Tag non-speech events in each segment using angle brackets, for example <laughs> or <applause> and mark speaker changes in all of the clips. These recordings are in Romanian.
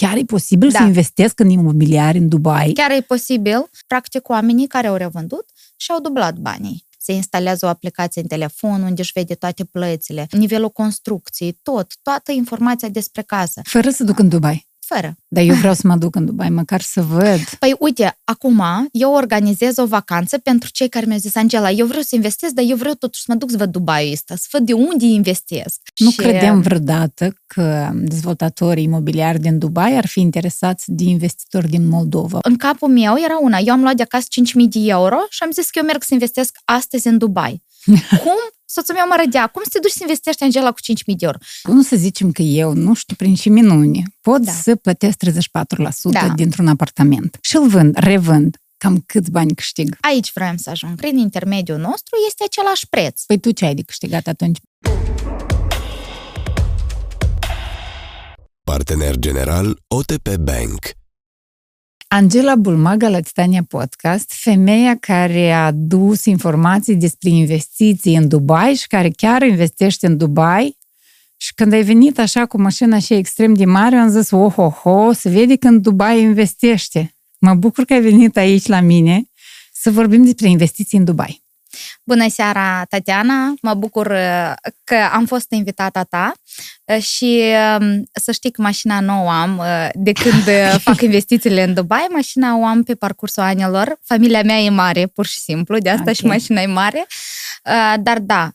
Speaker 1: chiar e posibil
Speaker 2: Da.
Speaker 1: să investesc în imobiliare în Dubai?
Speaker 2: Chiar e posibil, practic, oamenii care au revândut și-au dublat banii. Se instalează o aplicație în telefon unde își vede toate plățile, nivelul construcției, tot, toată informația despre casă,
Speaker 1: Fără să duc în Dubai.
Speaker 2: Fără.
Speaker 1: Dar eu vreau să mă duc în Dubai, măcar să văd.
Speaker 2: Păi uite, acum eu organizez o vacanță pentru cei care mi-au zis, Angela, eu vreau să investez, dar eu vreau totuși să mă duc să văd Dubai ăsta, să văd de unde investesc.
Speaker 1: Nu
Speaker 2: Și-
Speaker 1: credeam vreodată că dezvoltatorii imobiliari din Dubai ar fi interesați de investitori din Moldova.
Speaker 2: În capul meu era una, eu am luat de acasă 5.000 de euro și am zis că eu merg să investesc astăzi în Dubai. <laughs> Cum? Soțul meu mă rădea. Cum să te duci să investești, Angela, cu 5.000 de euro?
Speaker 1: Nu să zicem că eu, nu știu, prin ce minuni, pot
Speaker 2: Da.
Speaker 1: să plătesc 34%
Speaker 2: Da.
Speaker 1: dintr-un apartament și îl vând, revând. Cam câți bani câștig?
Speaker 2: Aici vreau să ajung. Prin intermediul nostru este același preț.
Speaker 1: Păi tu ce ai de câștigat atunci?
Speaker 3: Partener general OTP Bank.
Speaker 1: Angela Bulmaga la Titania Podcast, femeia care a dus informații despre investiții în Dubai și care chiar investește în Dubai. Și când ai venit așa cu mașina așa extrem de mare, am zis, oh, oh, oh, se vede că în Dubai investește. Mă bucur că ai venit aici la mine să vorbim despre investiții în Dubai.
Speaker 2: Bună seara, Tatiana! Mă bucur uh, că am fost invitata ta uh, și um, să știi că mașina nouă am uh, de când uh, <laughs> fac investițiile în Dubai. Mașina o am pe parcursul anilor. Familia mea e mare, pur și simplu, de asta
Speaker 1: Ok.
Speaker 2: și mașina e mare. Uh, Dar da, uh,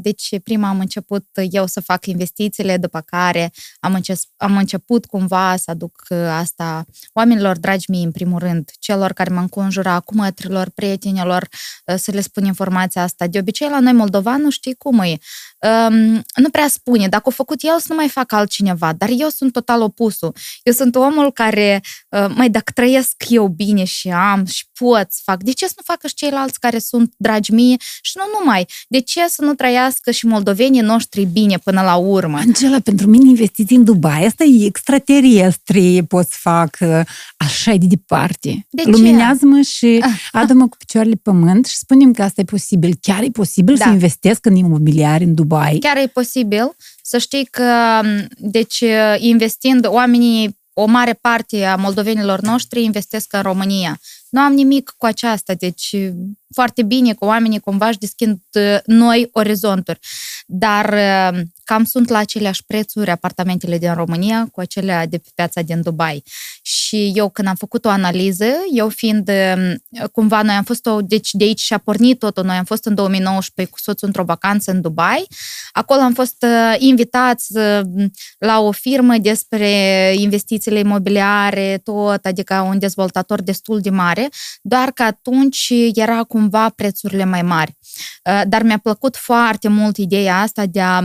Speaker 2: deci prima am început eu să fac investițiile, după care am, înce- am început cumva să aduc uh, asta oamenilor dragi mie, în primul rând, celor care mă înconjura, cumătrilor, prietenilor, uh, să le spun informația asta. De obicei, la noi moldovani, nu știi cum e. Um, nu prea spune. Dacă o făcut el, să nu mai fac altcineva. Dar eu sunt total opusul. Eu sunt omul care, uh, mai dacă trăiesc eu bine și am și pot să fac, de ce să nu facă și ceilalți care sunt dragi mie și nu numai? De ce să nu trăiască și moldovenii noștri bine până la urmă?
Speaker 1: Angela, pentru mine investiții în Dubai, asta e extraterestri, pot să fac uh, așa de departe.
Speaker 2: De ce?
Speaker 1: Luminează-mă și adă-mă cu picioarele pe pământ și spunem că asta e posibil. Chiar e posibil
Speaker 2: Da.
Speaker 1: să investesc în imobiliare în Dubai?
Speaker 2: Chiar e posibil să știi că, deci, investind, oamenii, o mare parte a moldovenilor noștri investesc în România. Nu am nimic cu aceasta, deci foarte bine că oamenii cumva își deschid uh, noi orizonturi. Dar uh, cam sunt la aceleași prețuri apartamentele din România cu acelea de pe piața din Dubai. Și eu când am făcut o analiză, eu fiind uh, cumva, noi am fost, o, deci de aici și-a pornit totul, noi am fost în 2019 cu soțul într-o vacanță în Dubai, acolo am fost uh, invitați uh, la o firmă despre investițiile imobiliare, tot, adică un dezvoltator destul de mare, doar că atunci era cumva prețurile mai mari. Uh, Dar mi-a plăcut foarte mult ideea asta de a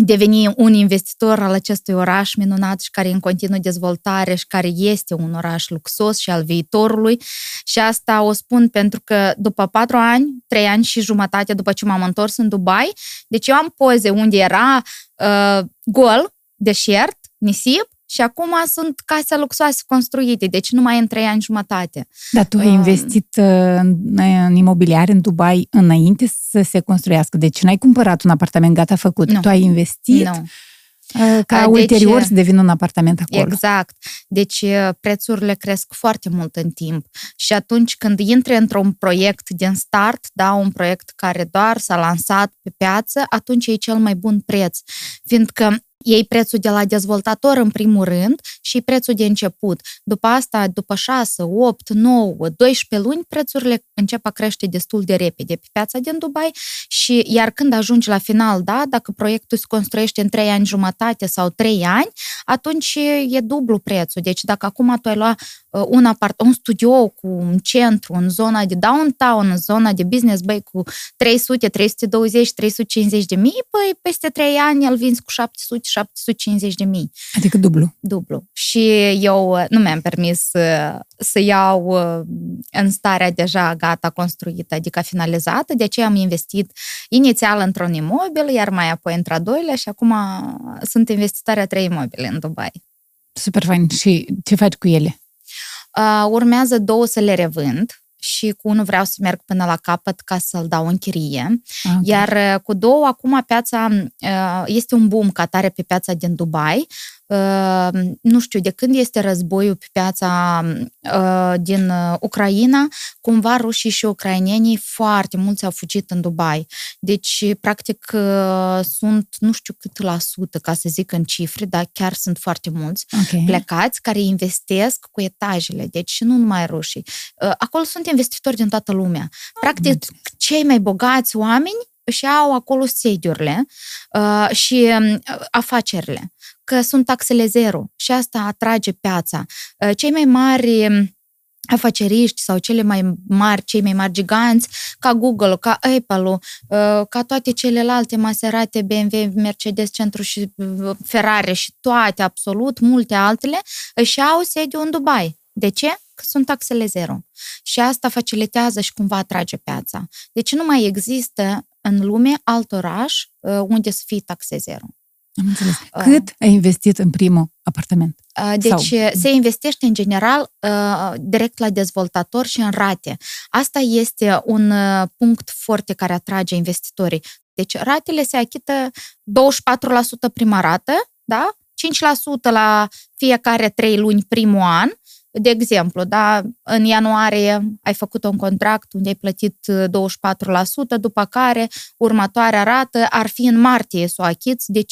Speaker 2: deveni un investitor al acestui oraș minunat și care e în continuă dezvoltare și care este un oraș luxos și al viitorului. Și asta o spun pentru că după patru ani, trei ani și jumătate după ce m-am întors în Dubai, deci eu am poze unde era uh, gol, deșert, nisip și acum sunt case luxoase construite, deci numai în trei ani jumătate.
Speaker 1: Dar tu ai
Speaker 2: Um,
Speaker 1: investit uh, în, în imobiliare în Dubai înainte să se construiască. Deci n-ai cumpărat un apartament gata făcut.
Speaker 2: Nu.
Speaker 1: Tu ai investit
Speaker 2: Nu.
Speaker 1: uh, ca
Speaker 2: Deci,
Speaker 1: ulterior să devină un apartament acolo.
Speaker 2: Exact. Deci uh, prețurile cresc foarte mult în timp. Și atunci când intri într-un proiect din start, da, un proiect care doar s-a lansat pe piață, atunci e cel mai bun preț. Fiindcă iei prețul de la dezvoltator în primul rând și prețul de început. După asta, după 6, 8, 9, 12 luni, prețurile încep a crește destul de repede pe piața din Dubai și iar când ajungi la final, da, dacă proiectul se construiește în 3 ani jumătate sau 3 ani, atunci e dublu prețul. Deci dacă acum tu ai luat uh, un, apart, un studio cu un centru în zona de downtown, în zona de business bay cu 300, 320, 350 de mii, păi peste 3 ani îl vinzi cu 700, 750 de mii
Speaker 1: Adică dublu.
Speaker 2: dublu. Și eu uh, nu mi-am permis uh, să iau uh, în starea deja gata construită, adică finalizată, de aceea am investit inițial într-un imobil, iar mai apoi într-a doilea și acum sunt investitoarea trei imobile în Dubai.
Speaker 1: Super fain. Și ce faci cu ele?
Speaker 2: Uh, urmează două să le revând și cu unul vreau să merg până la capăt ca să-l dau în chirie.
Speaker 1: Ah, ok.
Speaker 2: Iar uh, cu două, acum piața uh, este un boom ca tare pe piața din Dubai. Uh, nu știu, de când este războiul pe piața uh, din uh, Ucraina, cumva rușii și ucrainenii foarte mulți au fugit în Dubai. Deci, practic, uh, sunt nu știu cât la sută, ca să zic în cifre, dar chiar sunt foarte mulți
Speaker 1: Ok.
Speaker 2: plecați care investesc cu etajele, deci nu numai rușii. Uh, Acolo sunt investitori din toată lumea. Practic, cei mai bogați oameni își au acolo sediurile uh, și um, afacerile, că sunt taxele zero și asta atrage piața. Uh, Cei mai mari um, afaceriști sau cele mai mari, cei mai mari giganți, ca Google, ca Apple-ul, uh, ca toate celelalte Maserati, BMW, Mercedes, Centru și uh, Ferrari și toate, absolut, multe altele, își au sediu în Dubai. De ce? Că sunt taxele zero. Și asta facilitează și cumva atrage piața. Deci nu mai există în lume alt oraș uh, unde să fie taxe zero.
Speaker 1: Am înțeles.
Speaker 2: Uh.
Speaker 1: Cât ai investit în primul apartament?
Speaker 2: Uh, Deci
Speaker 1: Sau-
Speaker 2: se investește în general uh, direct la dezvoltator și în rate. Asta este un uh, punct foarte care atrage investitorii. Deci ratele se achită 24% prima rată, da? 5% la fiecare 3 luni primul an. De exemplu, da, în ianuarie ai făcut un contract unde ai plătit uh, 24%, după care următoarea rată ar fi în martie să o achiți de 5%.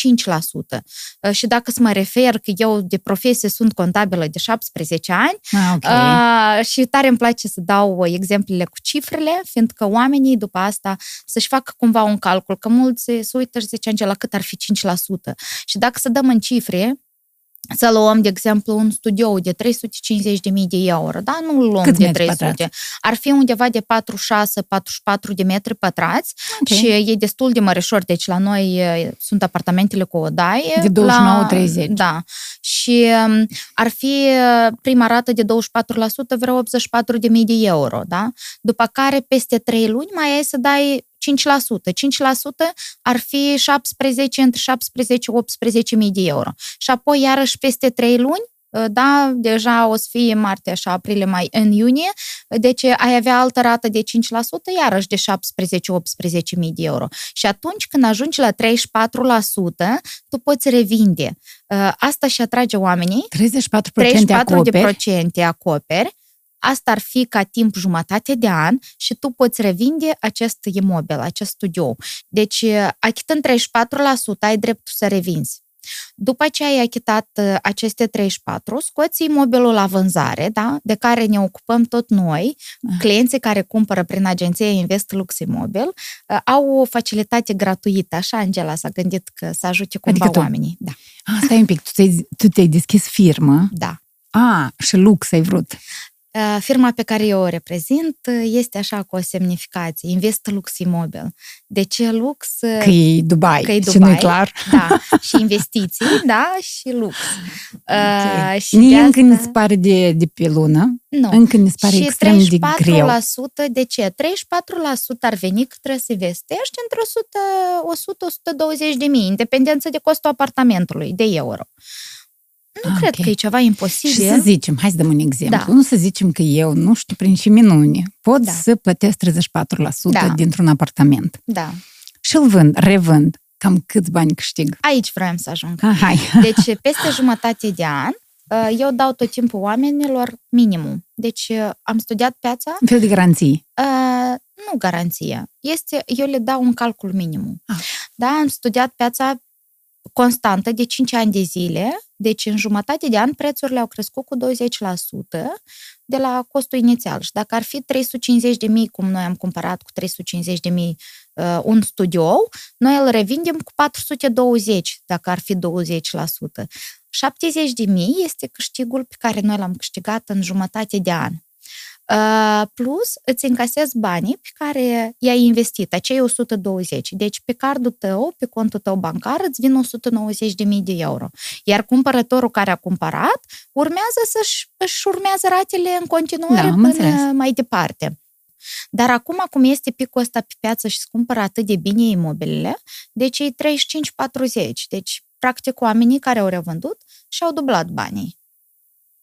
Speaker 2: Uh, Și dacă să mă refer că eu de profesie sunt contabilă de 17 ani,
Speaker 1: Ah, ok.
Speaker 2: Uh, și tare îmi place să dau exemplele cu cifrele, fiindcă oamenii după asta să-și facă cumva un calcul, că mulți se uită și zice, Angela, cât ar fi 5%. Și dacă să dăm în cifre, să luăm, de exemplu, un studio de 350.000 de euro, da? Nu luăm
Speaker 1: Cât
Speaker 2: de
Speaker 1: metri
Speaker 2: 300.
Speaker 1: pătrați?
Speaker 2: Ar fi undeva de 46-44 de metri pătrați
Speaker 1: Ok.
Speaker 2: și e destul de mărișor. Deci la noi e, sunt apartamentele cu odaie.
Speaker 1: De
Speaker 2: la-
Speaker 1: 29-30.
Speaker 2: Da. Și um, ar fi uh, prima rată de 24%, vreo 84.000 de euro, da? După care, peste 3 luni, mai ai să dai 5%. 5% ar fi 17, între 17-18 mii de euro. Și apoi, iarăși, peste 3 luni, uh, da, deja o să fie martie, așa, aprilie, mai, în iunie, deci ai avea altă rată de 5%, iarăși de 17-18 mii de euro. Și atunci când ajungi la 34%, tu poți revinde. Uh, Asta și atrage oamenii,
Speaker 1: 34% acoperi.
Speaker 2: 34% acoperi, asta ar fi ca timp jumătate de an și tu poți revinde acest imobil, acest studio. Deci, uh, achitând 34%, ai dreptul să revinzi. După ce ai achitat uh, aceste 34, scoți imobilul la vânzare, da? de care ne ocupăm tot noi,
Speaker 1: Ah.
Speaker 2: clienții care cumpără prin agenția Invest Lux Imobil, uh, au o facilitate gratuită, așa Angela s-a gândit că să ajute cumva
Speaker 1: Adică tu.
Speaker 2: oamenii. Da,
Speaker 1: Ah, stai un pic, tu ți-ai, tu ți-ai deschis firmă.
Speaker 2: da.
Speaker 1: Ah, și lux ai vrut.
Speaker 2: Uh, Firma pe care eu o reprezint uh, este așa cu o semnificație, Invest Lux Imobil. De ce lux? Uh,
Speaker 1: Că e Dubai.
Speaker 2: Că e
Speaker 1: Și
Speaker 2: Dubai.
Speaker 1: nu clar.
Speaker 2: Da, și investiții, da, și lux. Uh,
Speaker 1: Ok.
Speaker 2: și
Speaker 1: Mie
Speaker 2: de
Speaker 1: încă ne
Speaker 2: asta-
Speaker 1: se pare de, de pe lună.
Speaker 2: Nu.
Speaker 1: Încă ne se pare
Speaker 2: și
Speaker 1: extrem de greu.
Speaker 2: 34% de ce? 34% ar veni că trebuie să investești între 100-120 de mii, în dependență de costul apartamentului, de euro. Nu
Speaker 1: Ah,
Speaker 2: cred
Speaker 1: ok.
Speaker 2: că e ceva
Speaker 1: Și
Speaker 2: imposibil.
Speaker 1: să zicem, hai să dăm un exemplu.
Speaker 2: Da.
Speaker 1: Nu să zicem că eu, nu știu prin ce minune, pot
Speaker 2: Da.
Speaker 1: să plătesc 34%
Speaker 2: Da.
Speaker 1: dintr-un apartament.
Speaker 2: Da.
Speaker 1: Și îl vând, revând. Cam câți bani câștig?
Speaker 2: Aici vreau să ajung.
Speaker 1: Ah, hai. <laughs>
Speaker 2: Deci, peste jumătate de an, uh, eu dau tot timpul oamenilor minimum. Deci, uh, am studiat piața,
Speaker 1: Un fel de garanții.
Speaker 2: uh, nu garanție. Este, eu le dau un calcul minimum.
Speaker 1: Ah.
Speaker 2: Da, am studiat piața constantă de 5 ani de zile, deci în jumătate de an prețurile au crescut cu 20% de la costul inițial. Și dacă ar fi 350 de mii, cum noi am cumpărat cu 350 de mii uh, un studio, noi îl revindem cu 420, dacă ar fi 20%. 70 de mii este câștigul pe care noi l-am câștigat în jumătate de an. Uh, plus, îți încasezi banii pe care i-ai investit, acei 120. Deci, pe cardul tău, pe contul tău bancar, îți vin 190.000 de euro. Iar cumpărătorul care a cumpărat urmează să-și își urmează ratele în continuare
Speaker 1: Da, am
Speaker 2: până
Speaker 1: înțeles.
Speaker 2: mai departe. Dar acum, cum este picul ăsta pe piață și se cumpără atât de bine imobilele, deci e 35-40. Deci, practic, oamenii care au revândut și-au dublat banii.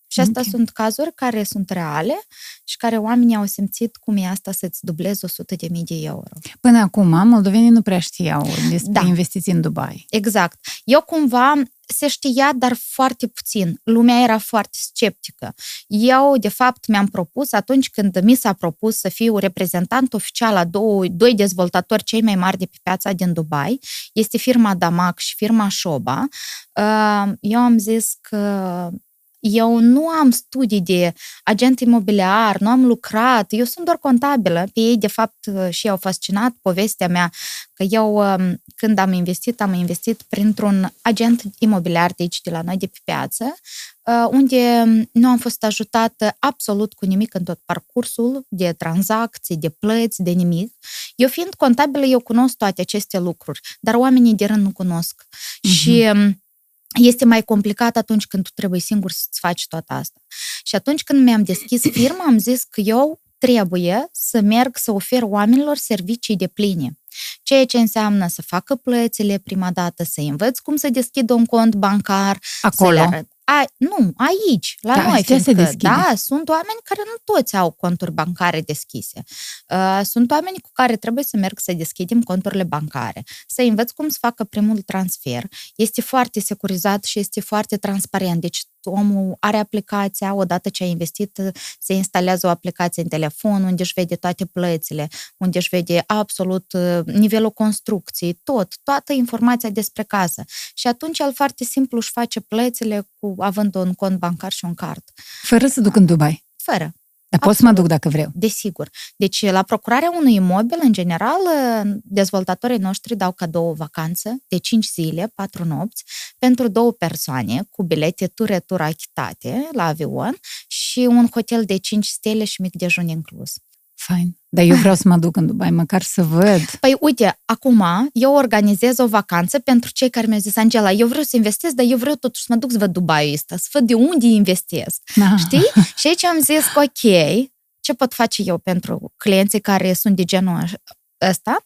Speaker 2: Și astea
Speaker 1: Ok.
Speaker 2: sunt cazuri care sunt reale și care oamenii au simțit cum e asta să-ți dublezi 100.000 de euro.
Speaker 1: Până acum, moldovenii nu prea știau despre
Speaker 2: Da.
Speaker 1: investiții în Dubai.
Speaker 2: Exact. Eu cumva se știa, dar foarte puțin. Lumea era foarte sceptică. Eu, de fapt, mi-am propus, atunci când mi s-a propus să fiu reprezentant oficial a două, doi dezvoltatori cei mai mari de pe piața din Dubai, este firma Damac și firma Shoba, uh, eu am zis că eu nu am studii de agent imobiliar, nu am lucrat, eu sunt doar contabilă. Pe ei, de fapt, și au fascinat povestea mea că eu, um, când am investit, am investit printr-un agent imobiliar de aici, de la noi, de pe piață, uh, unde nu am fost ajutată absolut cu nimic în tot parcursul de tranzacții, de plăți, de nimic. Eu fiind contabilă, eu cunosc toate aceste lucruri, dar oamenii de rând nu cunosc.
Speaker 1: Mhm.
Speaker 2: Și um, este mai complicat atunci când tu trebuie singur să-ți faci toată asta. Și atunci când mi-am deschis <coughs> firma, am zis că eu trebuie să merg să ofer oamenilor servicii de pline. Ceea ce înseamnă să facă plățile prima dată, să învăț cum să deschid un cont bancar,
Speaker 1: Acolo.
Speaker 2: să le arăt. A, nu, aici, la
Speaker 1: Da,
Speaker 2: noi,
Speaker 1: ce se
Speaker 2: fiindcă,
Speaker 1: deschide?
Speaker 2: da, sunt oameni care nu toți au conturi bancare deschise. Uh, sunt oameni cu care trebuie să merg să deschidem conturile bancare, să învăț cum să facă primul transfer. Este foarte securizat și este foarte transparent. Deci omul are aplicația, odată ce a investit, se instalează o aplicație în telefon unde își vede toate plățile, unde își vede absolut uh, nivelul construcției, tot, toată informația despre casă. Și atunci el foarte simplu își face plățile cu având un cont bancar și un card.
Speaker 1: Fără să duc în Dubai.
Speaker 2: Fără.
Speaker 1: Dar pot să mă duc dacă vreau.
Speaker 2: Desigur. Deci, la procurarea unui imobil, în general, dezvoltatorii noștri dau cadou o vacanță de 5 zile, 4 nopți, pentru două persoane, cu bilete tur-retur achitate la avion și un hotel de 5 stele și mic dejun inclus.
Speaker 1: Fain. Dar eu vreau să mă duc în Dubai, măcar să văd.
Speaker 2: Păi uite, acum eu organizez o vacanță pentru cei care mi-au zis, Angela, eu vreau să investez, dar eu vreau totuși să mă duc să văd Dubai ăsta, să văd de unde investesc.
Speaker 1: Da.
Speaker 2: Știi? Și aici am zis că ok, ce pot face eu pentru clienții care sunt de genul aș- ăsta?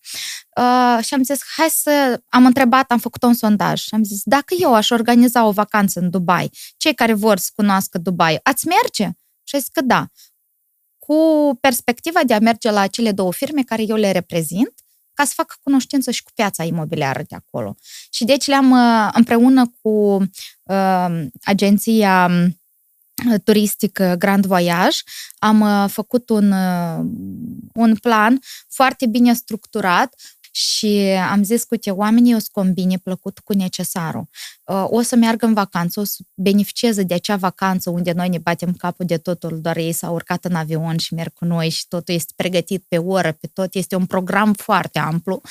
Speaker 2: Uh, și am zis, hai să... Am întrebat, am făcut un sondaj și am zis, dacă eu aș organiza o vacanță în Dubai, cei care vor să cunoască Dubai, ați merge? Și a zis că da. Cu perspectiva de a merge la cele două firme care eu le reprezint, ca să facă cunoștință și cu piața imobiliară de acolo. Și deci le-am uh, împreună cu uh, agenția uh, turistică Grand Voyage, am uh, făcut un, uh, un plan foarte bine structurat și am zis, uite, oamenii o să combine plăcut cu necesarul. Uh, O să meargă în vacanță, o să beneficieze de acea vacanță unde noi ne batem capul de totul, doar ei s-au urcat în avion și merg cu noi și totul este pregătit pe oră, pe tot. Este un program foarte amplu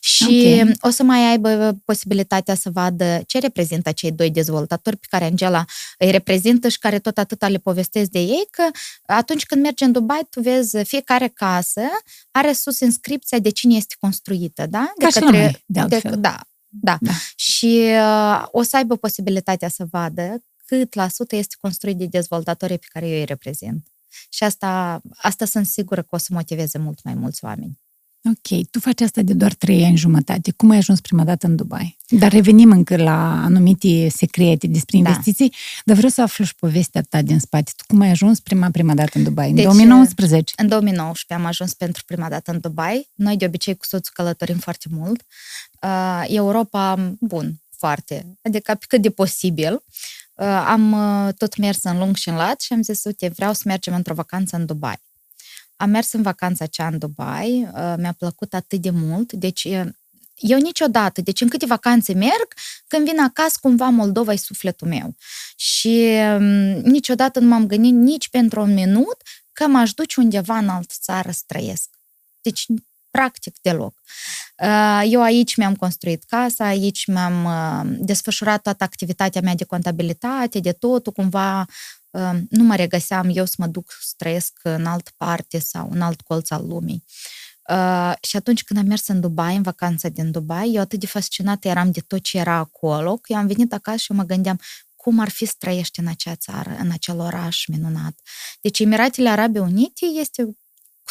Speaker 2: și
Speaker 1: Ok.
Speaker 2: o să mai aibă posibilitatea să vadă ce reprezintă cei doi dezvoltatori pe care Angela îi reprezintă și care tot atâta le povestesc de ei, că atunci când mergi în Dubai, tu vezi fiecare casă are sus inscripția de cine este construită, da?
Speaker 1: Ca și la noi, de altfel.
Speaker 2: da, da.
Speaker 1: Da.
Speaker 2: Și uh, o să aibă posibilitatea să vadă cât la sută este construit de dezvoltatorii pe care eu îi reprezint. Și asta, asta sunt sigură că o să motiveze mult mai mulți oameni.
Speaker 1: Ok, tu faci asta de doar trei ani jumătate. Cum ai ajuns prima dată în Dubai? Dar revenim încă la anumite secrete despre
Speaker 2: Da.
Speaker 1: investiții, dar vreau să aflu și povestea ta din spate. Tu cum ai ajuns prima, prima dată în Dubai? În
Speaker 2: Deci,
Speaker 1: 2019?
Speaker 2: În 2019 am ajuns pentru prima dată în Dubai. Noi de obicei cu soțul călătorim foarte mult. Uh, Europa, bun, foarte, adică pe cât de posibil. Uh, am uh, tot mers în lung și în lat și am zis, uite, vreau să mergem într-o vacanță în Dubai. Am mers în vacanța aceea în Dubai, uh, mi-a plăcut atât de mult, deci uh, eu niciodată, deci în câte vacanțe merg, când vin acasă, cumva Moldova e sufletul meu. Și um, niciodată nu m-am gândit nici pentru un minut că m-aș duce undeva în altă țară să trăiesc. Deci, practic deloc. Uh, Eu aici mi-am construit casa, aici mi-am uh, desfășurat toată activitatea mea de contabilitate, de totul, cumva uh, nu mă regăseam eu să mă duc să trăiesc în altă parte sau în alt colț al lumii. Uh, și atunci când am mers în Dubai, în vacanța din Dubai, eu atât de fascinată eram de tot ce era acolo, că eu am venit acasă și eu mă gândeam cum ar fi să trăiești în acea țară, în acel oraș minunat. Deci Emiratele Arabe Unite este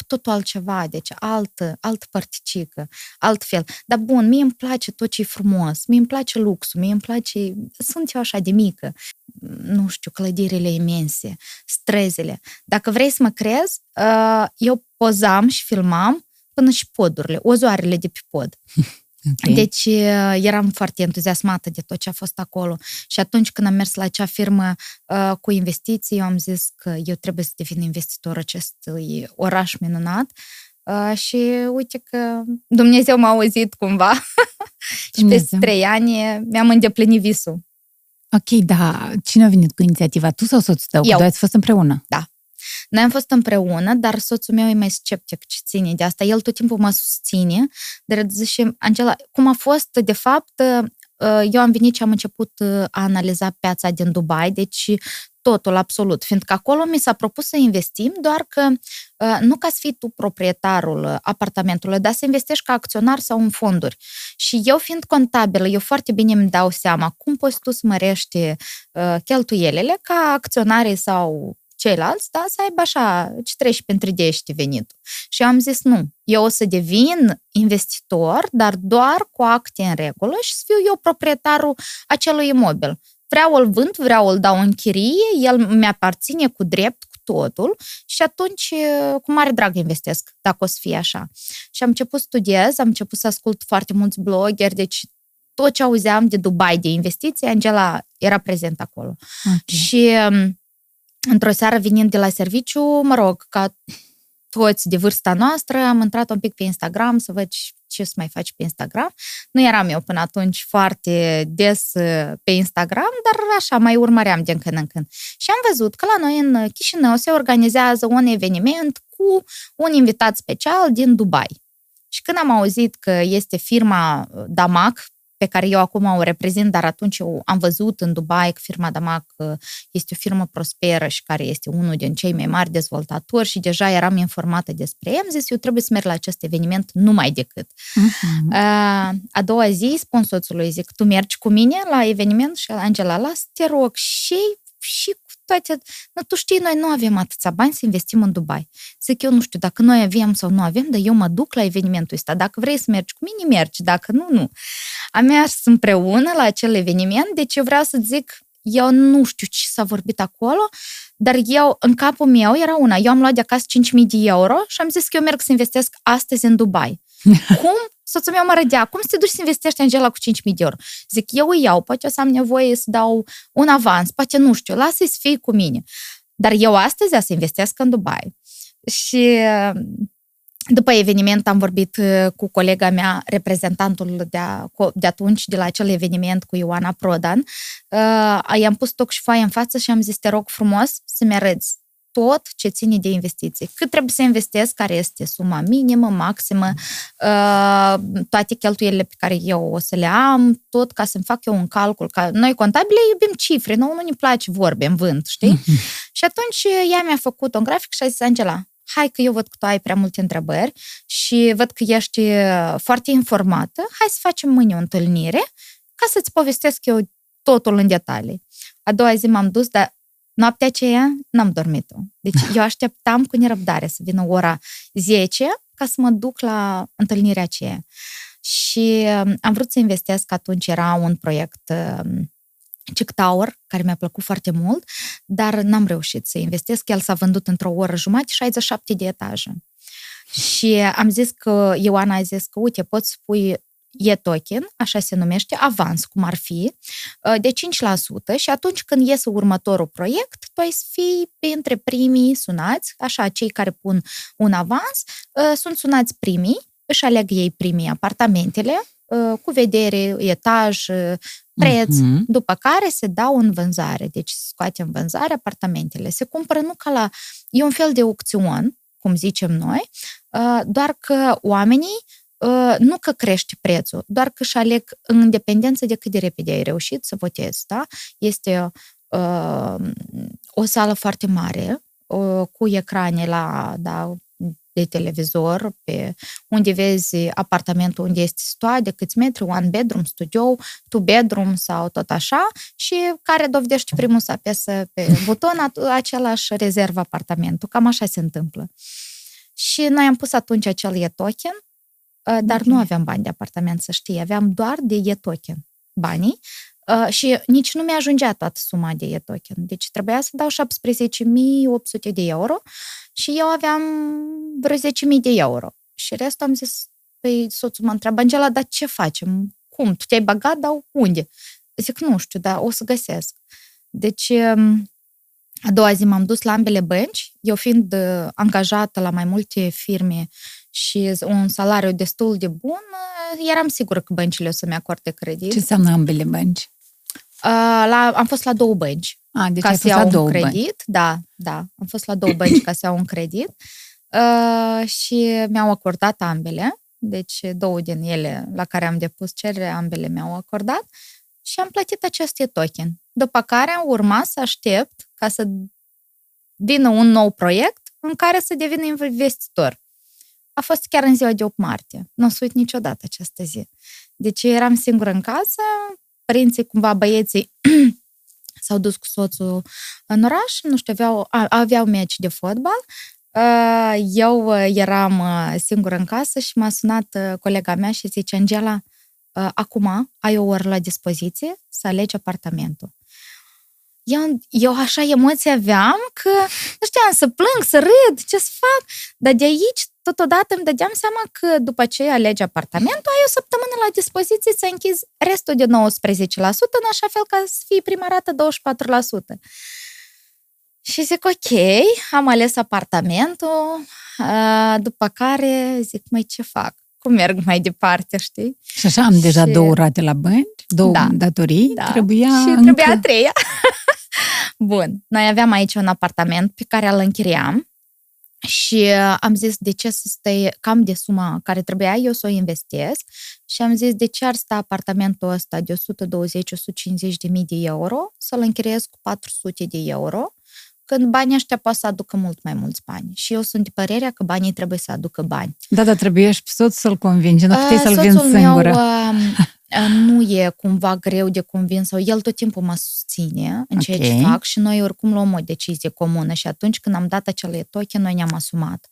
Speaker 2: cu cu totul altceva, deci altă, alt părticică, altfel. Dar bun, mie îmi place tot ce e frumos, mie îmi place luxul, mie îmi place, sunt eu așa de mică, nu știu, clădirile imense, strezele. Dacă vrei să mă crezi, uh, eu pozam și filmam până și podurile, ozoarele de pe pod. <laughs> Okay. Deci uh, eram foarte entuziasmată de tot ce a fost acolo. Și atunci când am mers la acea firmă uh, cu investiții, eu am zis că eu trebuie să devin investitor acestui oraș minunat. Uh, și uite că Dumnezeu m-a auzit cumva <laughs> și peste trei ani mi-am îndeplinit visul.
Speaker 1: Ok, da. Cine a venit cu inițiativa? Tu sau soțul tău? Eu. Că ați fost împreună.
Speaker 2: Da. Noi am fost împreună, dar soțul meu e mai sceptic ce ține de asta. El tot timpul mă susține, dar zice, Angela, cum a fost, de fapt, uh, eu am venit și am început uh, a analiza piața din Dubai, deci totul absolut, fiindcă acolo mi s-a propus să investim, doar că uh, nu ca să fii tu proprietarul apartamentului, dar să investești ca acționar sau în fonduri. Și eu fiind contabilă, eu foarte bine îmi dau seama cum poți tu să mărești cheltuielile ca acționarii sau ceilalți, da, să aibă așa, ce treci pentru dește venitul. Și eu am zis, nu, eu o să devin investitor, dar doar cu acte în regulă și să fiu eu proprietarul acelui imobil. Vreau îl vând, vreau îl dau în chirie, el mi-aparține cu drept, cu totul și atunci cu mare drag investesc, dacă o să fie așa. Și am început să studiez, am început să ascult foarte mulți blogeri, deci tot ce auzeam de Dubai, de investiții, Angela era prezent acolo. Okay. Și într-o seară venind de la serviciu, mă rog, ca toți de vârsta noastră, am intrat un pic pe Instagram să văd ce să mai faci pe Instagram. Nu eram eu până atunci foarte des uh, pe Instagram, dar așa mai urmăream din când în când. Și am văzut că la noi în Chișinău se organizează un eveniment cu un invitat special din Dubai. Și când am auzit că este firma Damac, pe care eu acum o reprezint, dar atunci eu am văzut în Dubai că firma Damac este o firmă prosperă și care este unul din cei mai mari dezvoltatori și deja eram informată despre ei. Am zis, eu trebuie să merg la acest eveniment numai decât. Uh-huh. A doua zi, spun soțului, zic, tu mergi cu mine la eveniment? Și Angela, las, te rog, și și toate, nu, tu știi, noi nu avem atâția bani să investim în Dubai. Zic, eu nu știu dacă noi avem sau nu avem, dar eu mă duc la evenimentul ăsta. Dacă vrei să mergi cu mine, mergi. Dacă nu, nu. Am mers împreună la acel eveniment, deci eu vreau să zic, eu nu știu ce s-a vorbit acolo, dar eu, în capul meu, era una. Eu am luat de acasă 5.000 de euro și am zis că eu merg să investesc astăzi în Dubai. <laughs> Cum soțul meu mă rădea, cum să te duci să investești Angela cu 5.000 de euro? Zic, eu îi iau, poate o să am nevoie să dau un avans, poate nu știu, lasă-i să fie cu mine. Dar eu astăzi să investesc în Dubai. Și după eveniment am vorbit uh, cu colega mea, reprezentantul de, a, de atunci, de la acel eveniment cu Ioana Prodan. Uh, i-am pus toc și foaie în față și am zis, te rog frumos să-mi arăți tot ce ține de investiții. Cât trebuie să investesc, care este suma minimă, maximă, uh, toate cheltuielile pe care eu o să le am, tot ca să-mi fac eu un calcul. Ca noi contabile iubim cifre, nu, nu ne place vorbe în vânt, știi? Mm-hmm. <laughs> Și atunci ea mi-a făcut un grafic și a zis, Angela, hai că eu văd că tu ai prea multe întrebări și văd că ești foarte informată, hai să facem mâine o întâlnire ca să-ți povestesc eu totul în detalii. A doua zi m-am dus, dar Noaptea aceea n-am dormit-o. Deci eu așteptam cu nerăbdare să vină ora 10 ca să mă duc la întâlnirea aceea. Și um, am vrut să investesc, atunci era un proiect um, Chick Tower, care mi-a plăcut foarte mult, dar n-am reușit să investesc. El s-a vândut într-o oră jumătate, 67 de etaje. Și am zis că, Ioana a zis că, uite, poți spui e-token, așa se numește, avans, cum ar fi, uh, de 5% și atunci când iese următorul proiect, tu ai să fii printre primii sunați, așa, cei care pun un avans, uh, sunt sunați primii, își aleg ei primii apartamentele, uh, cu vedere, etaj, preț, uh-huh. după care se dau în vânzare. Deci se scoate în vânzare apartamentele. Se cumpără nu ca la... E un fel de aucțion, cum zicem noi, doar că oamenii Ă, nu că crește prețul, doar că își aleg în independență de cât de repede ai reușit să votezi. Da? Este uh, o sală foarte mare, uh, cu ecrane la, da, de televizor, pe unde vezi apartamentul unde este situat, de câți metri, one bedroom, studio, two bedroom sau tot așa și care dovedește primul să apesă pe buton, același rezervă apartamentul. Cam așa se întâmplă. Și noi am pus atunci acel e-token, uh, dar
Speaker 1: Ok.
Speaker 2: nu aveam bani de apartament, să știi, aveam doar de e-token banii uh, și nici nu mi-ajungea toată suma de e-token. Deci trebuia să dau 17.800 de euro și eu aveam vreo 10.000 de euro. Și restul am zis, păi soțul mă întreabă, Angela, dar ce facem? Cum? Tu te-ai băgat, dar unde? Zic, nu știu, dar o să găsesc. Deci, um, a doua zi m-am dus la ambele bănci, eu fiind uh, angajată la mai multe firme și un salariu destul de bun, uh, eram sigură că băncile o să-mi acorde credit.
Speaker 1: Ce înseamnă ambele bănci?
Speaker 2: Uh, la, am fost la două bănci
Speaker 1: A, deci
Speaker 2: ca
Speaker 1: ai
Speaker 2: să
Speaker 1: fost la
Speaker 2: iau un
Speaker 1: două
Speaker 2: credit.
Speaker 1: bănci.
Speaker 2: Da, da. Am fost la două bănci ca să iau un credit uh, și mi-au acordat ambele. Deci două din ele la care am depus cerere, ambele mi-au acordat și am plătit acest token. După care am urmat să aștept ca să vină un nou proiect în care să devin investitor. A fost chiar în ziua de 8 martie. Nu o să uit niciodată această zi. Deci eu eram singură în casă, părinții, cumva băieții, <clears throat> s-au dus cu soțul în oraș, nu știu, aveau, a, aveau meci de fotbal. Uh, Eu uh, eram uh, singură în casă și m-a sunat uh, colega mea și zice, Angela, uh, acum ai o oră la dispoziție să alegi apartamentul. Eu, eu așa emoții aveam că nu știam să plâng, să râd, ce să fac. Dar de aici, totodată îmi dădeam seama că după ce alegi apartamentul, ai o săptămână la dispoziție să închizi restul de 19%, în așa fel ca să fie prima rată 24%. Și zic, ok, am ales apartamentul, uh, după care zic, mai ce fac? Cum merg mai departe, știi?
Speaker 1: Și așa am deja
Speaker 2: Și-
Speaker 1: două rate la bănci, două
Speaker 2: Da.
Speaker 1: datorii,
Speaker 2: Da.
Speaker 1: trebuia
Speaker 2: și
Speaker 1: încă...
Speaker 2: trebuia a treia. <laughs> Bun, noi aveam aici un apartament pe care îl închiriam și uh, am zis de ce să stai cam de suma care trebuia eu să o investesc și am zis de ce ar sta apartamentul ăsta de 120-150 de mii de euro să-l închiriez cu 400 de euro când banii ăștia pot să aducă mult mai mulți bani. Și eu sunt de părerea că banii trebuie să aducă bani.
Speaker 1: Da, dar trebuie și pe soț să-l convingi, nu puteai
Speaker 2: Uh,
Speaker 1: să-l
Speaker 2: soțul
Speaker 1: vinzi singură.
Speaker 2: Meu, uh, uh, nu e cumva greu de convins sau el tot timpul mă susține în ceea ce
Speaker 1: Ok.
Speaker 2: fac și noi oricum luăm o decizie comună și atunci când am dat acele token, noi ne-am asumat.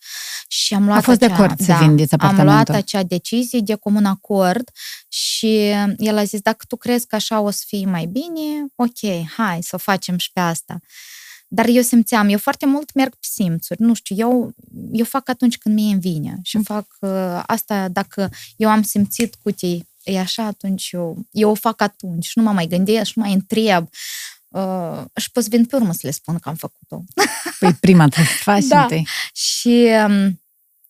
Speaker 2: Și am luat
Speaker 1: fost de
Speaker 2: acea,
Speaker 1: acord să
Speaker 2: da,
Speaker 1: vindeți
Speaker 2: Am luat
Speaker 1: apartamentul.
Speaker 2: acea decizie de comun acord și el a zis, dacă tu crezi că așa o să fie mai bine, ok, hai să o facem și pe asta. Dar eu simțeam, eu foarte mult merg pe simțuri, nu știu, eu, eu fac atunci când mie îmi vine și fac uh, asta dacă eu am simțit cu tei, e așa, atunci eu, eu o fac atunci și nu mă mai gândesc și nu mai întreb. Uh, și poți vin pe urmă să le spun că am făcut-o.
Speaker 1: Păi prima trebuie să <laughs> faci
Speaker 2: Da.
Speaker 1: întâi.
Speaker 2: Și um,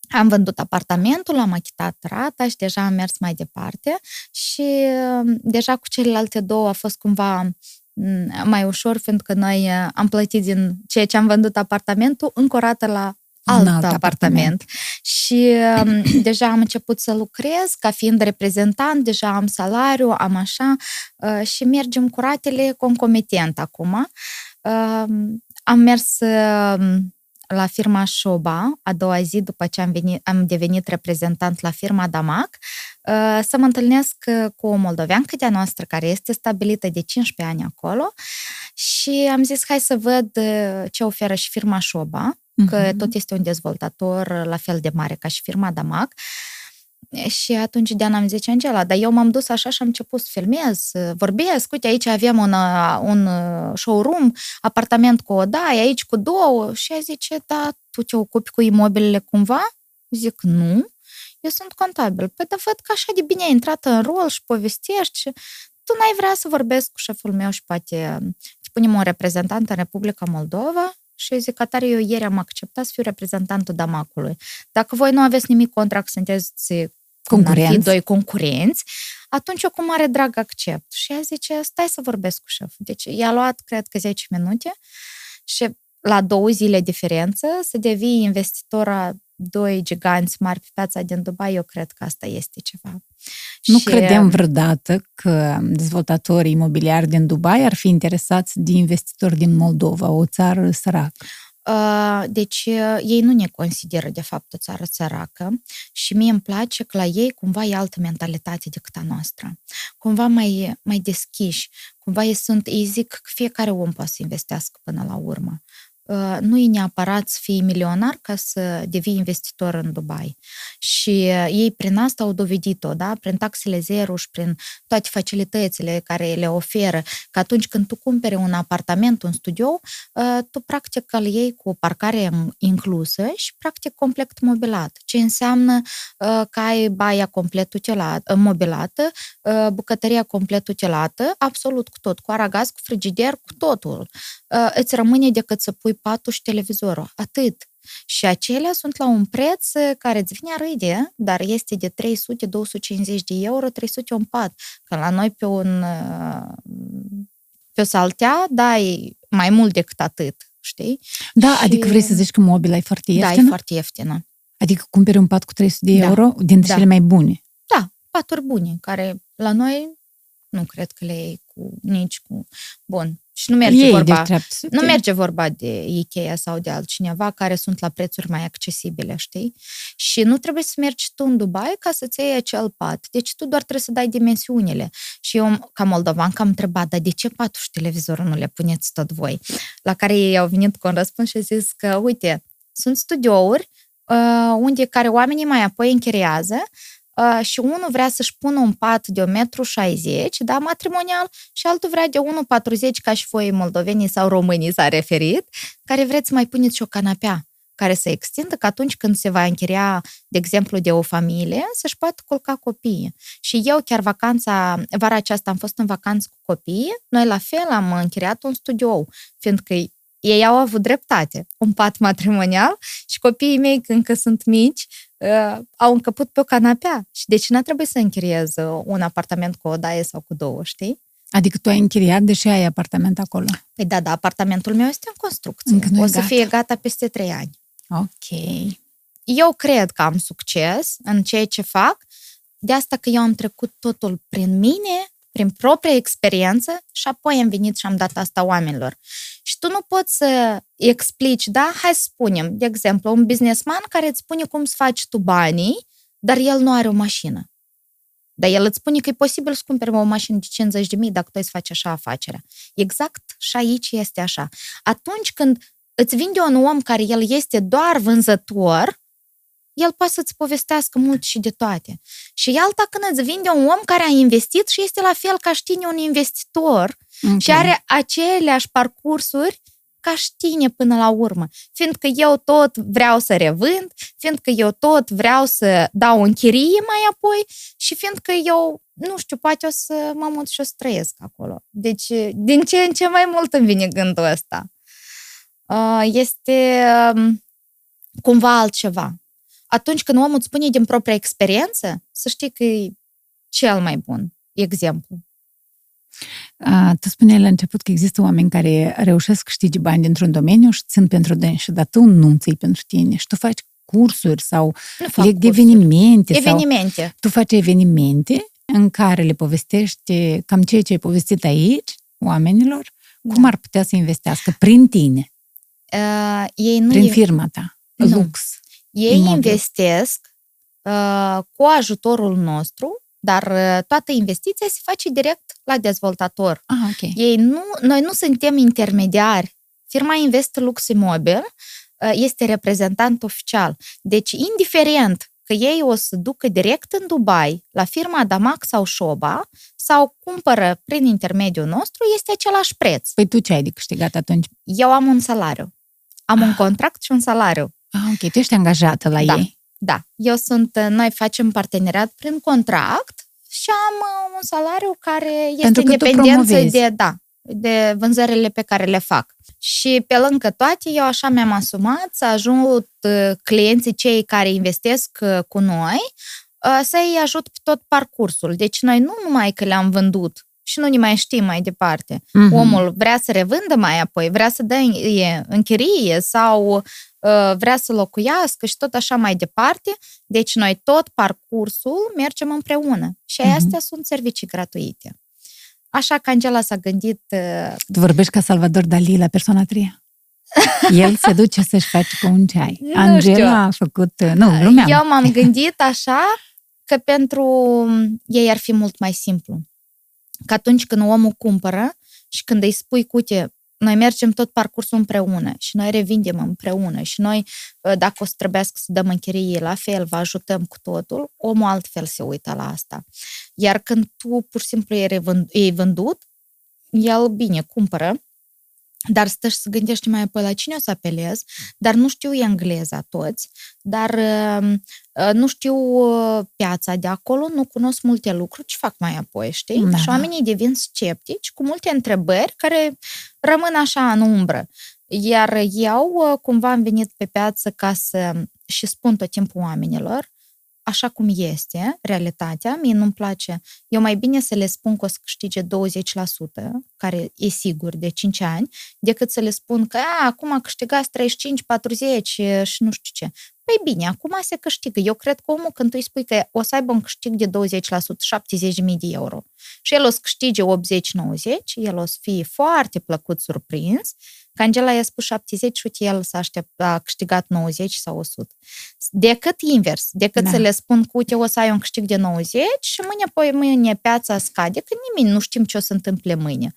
Speaker 2: am vândut apartamentul, am achitat rata și deja am mers mai departe și um, deja cu celelalte două a fost cumva m, mai ușor, fiindcă noi uh, am plătit din ceea ce am vândut apartamentul încă o rată la
Speaker 1: Un
Speaker 2: alt,
Speaker 1: alt
Speaker 2: alt apartament. Și um, <clears throat> deja am început să lucrez ca fiind reprezentant, deja am salariu, am așa uh, și mergem cu ratele concomitent acum. Uh, am mers uh, la firma Șoba, a doua zi după ce am, venit, am devenit reprezentant la firma Damac, uh, să mă întâlnesc uh, cu o moldoveancă de-a noastră care este stabilită de 15 ani acolo și am zis hai să văd uh, ce oferă și firma Șoba, că
Speaker 1: Mhm.
Speaker 2: tot este un dezvoltator la fel de mare ca și firma Damac. Și atunci Diana îmi zice, Angela, dar eu m-am dus așa și am început să filmez, să vorbesc. Uite, aici avem un, uh, un uh, showroom, apartament cu o daie, aici cu două. Și ea zice, da, tu te ocupi cu imobilele cumva? Zic, nu, eu sunt contabil. Păi, dar văd că așa de bine ai intrat în rol și povestești și tu n-ai vrea să vorbesc cu șeful meu și poate te punem un reprezentant în Republica Moldova și eu zic că tare eu ieri am acceptat să fiu reprezentantul Damacului. Dacă voi nu aveți nimic contra că sunteți cum ar fi,
Speaker 1: Concurenți.
Speaker 2: doi concurenți, atunci eu cu mare drag accept. Și ea zice, stai să vorbesc cu șeful. Deci i-a luat, cred că, 10 minute și la două zile diferență să devii investitora doi giganți mari pe piața din Dubai, eu cred că asta este ceva.
Speaker 1: Nu
Speaker 2: Și-
Speaker 1: credem vreodată că dezvoltatorii imobiliari din Dubai ar fi interesați de investitori din Moldova, o țară săracă.
Speaker 2: Uh, Deci uh, ei nu ne consideră de fapt o țară săracă și mie îmi place că la ei cumva e altă mentalitate decât a noastră. Cumva mai, mai deschiși, cumva ei sunt, ei zic că fiecare om poate să investească până la urmă. Uh, nu e neapărat să fii milionar ca să devii investitor în Dubai. Și uh, ei prin asta au dovedit-o, da? prin taxele zero și prin toate facilitățile care le oferă, că atunci când tu cumperi un apartament, un studio, uh, tu practic îl iei cu o parcare inclusă și practic complet mobilat, ce înseamnă că ai baia complet utilată, mobilată, bucătăria complet utilată, absolut cu tot, cu aragaz, cu frigider, cu totul. Îți rămâne decât să pui patul și televizorul. Atât. Și acelea sunt la un preț care îți vine râde, dar este de 300-250 de euro, 300 un pat. Că la noi pe un pe o saltea dai mai mult decât atât, știi?
Speaker 1: Da, și... adică vrei să zici că mobila e foarte ieftină?
Speaker 2: Da, e foarte ieftină.
Speaker 1: Adică cumperi un pat cu 300 de da. euro dintre da. cele mai bune?
Speaker 2: Da, paturi bune, care la noi nu cred că le iei cu nici cu... Bun, și nu merge Ei vorba, nu merge vorba de Ikea sau de altcineva care sunt la prețuri mai accesibile, știi? Și nu trebuie să mergi tu în Dubai ca să-ți iei acel pat. Deci tu doar trebuie să dai dimensiunile. Și eu, ca moldovan, am întrebat, dar de ce patul și televizorul nu le puneți tot voi? La care ei au venit cu un răspuns și au zis că, uite, sunt studiouri uh, unde care oamenii mai apoi închiriază Uh, și unul vrea să-și pună un pat de 1,60 m, da, matrimonial, și altul vrea de 1,40 ca și voi moldovenii sau românii s-a referit, care vreți să mai puneți și o canapea care să extindă, că atunci când se va închiria, de exemplu, de o familie, să-și poată culca copiii. Și eu chiar vacanța, vara aceasta am fost în vacanță cu copiii, noi la fel am închiriat un studio, fiindcă ei au avut dreptate, un pat matrimonial și copiii mei, încă sunt mici, uh, au încăput pe o canapea. Și deci n-a trebuit să închiriez un apartament cu o daie sau cu două, știi?
Speaker 1: Adică tu ai închiriat, deși ai apartament acolo.
Speaker 2: Păi da, da, apartamentul meu este în construcție. Încă o să gata. fie gata peste trei ani.
Speaker 1: Ok.
Speaker 2: Eu cred că am succes în ceea ce fac, de asta că eu am trecut totul prin mine, prin propria experiență și apoi am venit și am dat asta oamenilor. Și tu nu poți să explici, da? Hai să spunem, de exemplu, un businessman care îți spune cum să faci tu banii, dar el nu are o mașină. Dar el îți spune că e posibil să cumperi o mașină de 50 de mii dacă tu să faci așa afacerea. Exact și aici este așa. Atunci când îți vinde un om care el este doar vânzător, el poate să-ți povestească mult și de toate. Și e alta când îți vinde un om care a investit și este la fel ca și știne un investitor okay. și are aceleași parcursuri ca și știne până la urmă. Fiindcă eu tot vreau să revând, fiindcă eu tot vreau să dau în chirie mai apoi și fiindcă eu, nu știu, poate o să mă mut și o să trăiesc acolo. Deci, din ce în ce mai mult îmi vine gândul ăsta. Uh, este um, cumva altceva atunci când omul îți spune din propria experiență, să știi că e cel mai bun exemplu.
Speaker 1: A, tu spuneai la început că există oameni care reușesc să câștige bani dintr-un domeniu și țin pentru dânsi, dar tu nu ții pentru tine și tu faci cursuri sau
Speaker 2: de
Speaker 1: evenimente.
Speaker 2: Evenimente.
Speaker 1: Sau tu faci evenimente în care le povestești cam ceea ce ai povestit aici oamenilor, da. cum ar putea să investească prin tine.
Speaker 2: Uh, ei nu
Speaker 1: prin e... firma ta. Nu. Lux.
Speaker 2: Ei imobil. investesc uh, cu ajutorul nostru, dar uh, toată investiția se face direct la dezvoltator.
Speaker 1: Ah, okay.
Speaker 2: Ei nu, noi nu suntem intermediari. Firma Invest Lux Imobil uh, este reprezentant oficial. Deci, indiferent că ei o să ducă direct în Dubai la firma Damac sau Shoba sau cumpără prin intermediul nostru, este același preț.
Speaker 1: Păi tu ce ai de câștigat atunci?
Speaker 2: Eu am un salariu. Am ah. un contract și un salariu.
Speaker 1: Ah, ok, tu ești angajată la
Speaker 2: da,
Speaker 1: ei.
Speaker 2: Da, eu sunt, noi facem parteneriat prin contract și am uh, un salariu care este Pentru independență de, da, de vânzările pe care le fac. Și pe lângă toate, eu așa mi-am asumat să ajut uh, clienții cei care investesc uh, cu noi să-i ajut pe tot parcursul. Deci noi nu numai că le-am vândut și nu ne mai știm mai departe. Mm-hmm. Omul vrea să revândă mai apoi, vrea să dă în chirie sau Uh, vrea să locuiască și tot așa mai departe. Deci noi tot parcursul mergem împreună și uh-huh. astea sunt servicii gratuite. Așa că Angela s-a gândit... Uh,
Speaker 1: tu vorbești ca Salvador Dali la persoana tria. <laughs> El se duce să-și face cu un ceai. Nu Angela știu. a făcut... Uh, nu, glumeam.
Speaker 2: Eu m-am gândit așa că pentru ei ar fi mult mai simplu. Că atunci când omul cumpără și când îi spui, uite, noi mergem tot parcursul împreună și noi revindem împreună și noi, uh, dacă o să trebuiască să dăm închirie la fel, vă ajutăm cu totul, omul altfel se uită la asta. Iar când tu pur și simplu ei vândut, el bine cumpără, dar stă și să gândești mai apoi la cine o să apelez, dar nu știu engleza toți, dar uh, uh, nu știu uh, piața de acolo, nu cunosc multe lucruri, ce fac mai apoi, știi? Da, și da. oamenii devin sceptici cu multe întrebări care rămân așa în umbră. Iar eu cumva am venit pe piață ca să și spun tot timpul oamenilor, așa cum este realitatea, mie nu-mi place. Eu mai bine să le spun că o să câștige 20%, care e sigur de 5 ani, decât să le spun că a, acum câștigați 35, 40 și nu știu ce. Păi bine, acum se câștigă. Eu cred că omul când tu îi spui că o să aibă un câștig de 20%, 70.000 de euro, și el o să câștige 80-90, el o să fie foarte plăcut surprins că Angela i-a spus 70 și uite, el s-a aștept, a câștigat 90 sau 100. Decât invers, decât da. să le spun că uite, o să ai un câștig de 90 și mâine, poi mâine piața scade, că nimeni nu știm ce o să întâmple mâine.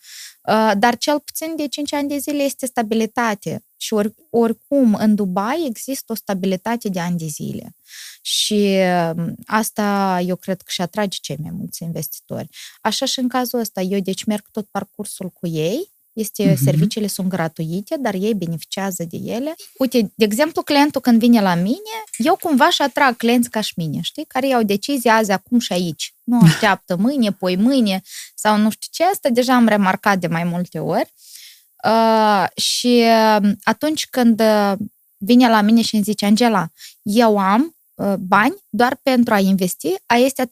Speaker 2: Uh, dar cel puțin de 5 ani de zile este stabilitate și or, oricum în Dubai există o stabilitate de ani de zile. Și um, asta eu cred că și atrage cei mai mulți investitori. Așa și în cazul ăsta, eu deci merg tot parcursul cu ei, este, uh-huh. Serviciile sunt gratuite, dar ei beneficiază de ele. Uite, de exemplu, clientul când vine la mine, eu cumva și atrag clienți ca și mine, știi? Care iau decizii azi, acum și aici. Nu <laughs> așteaptă mâine, poi mâine sau nu știu ce. Asta deja am remarcat de mai multe ori. Uh, și uh, atunci când uh, vine la mine și îmi zice, Angela, eu am uh, bani doar pentru a investi, a este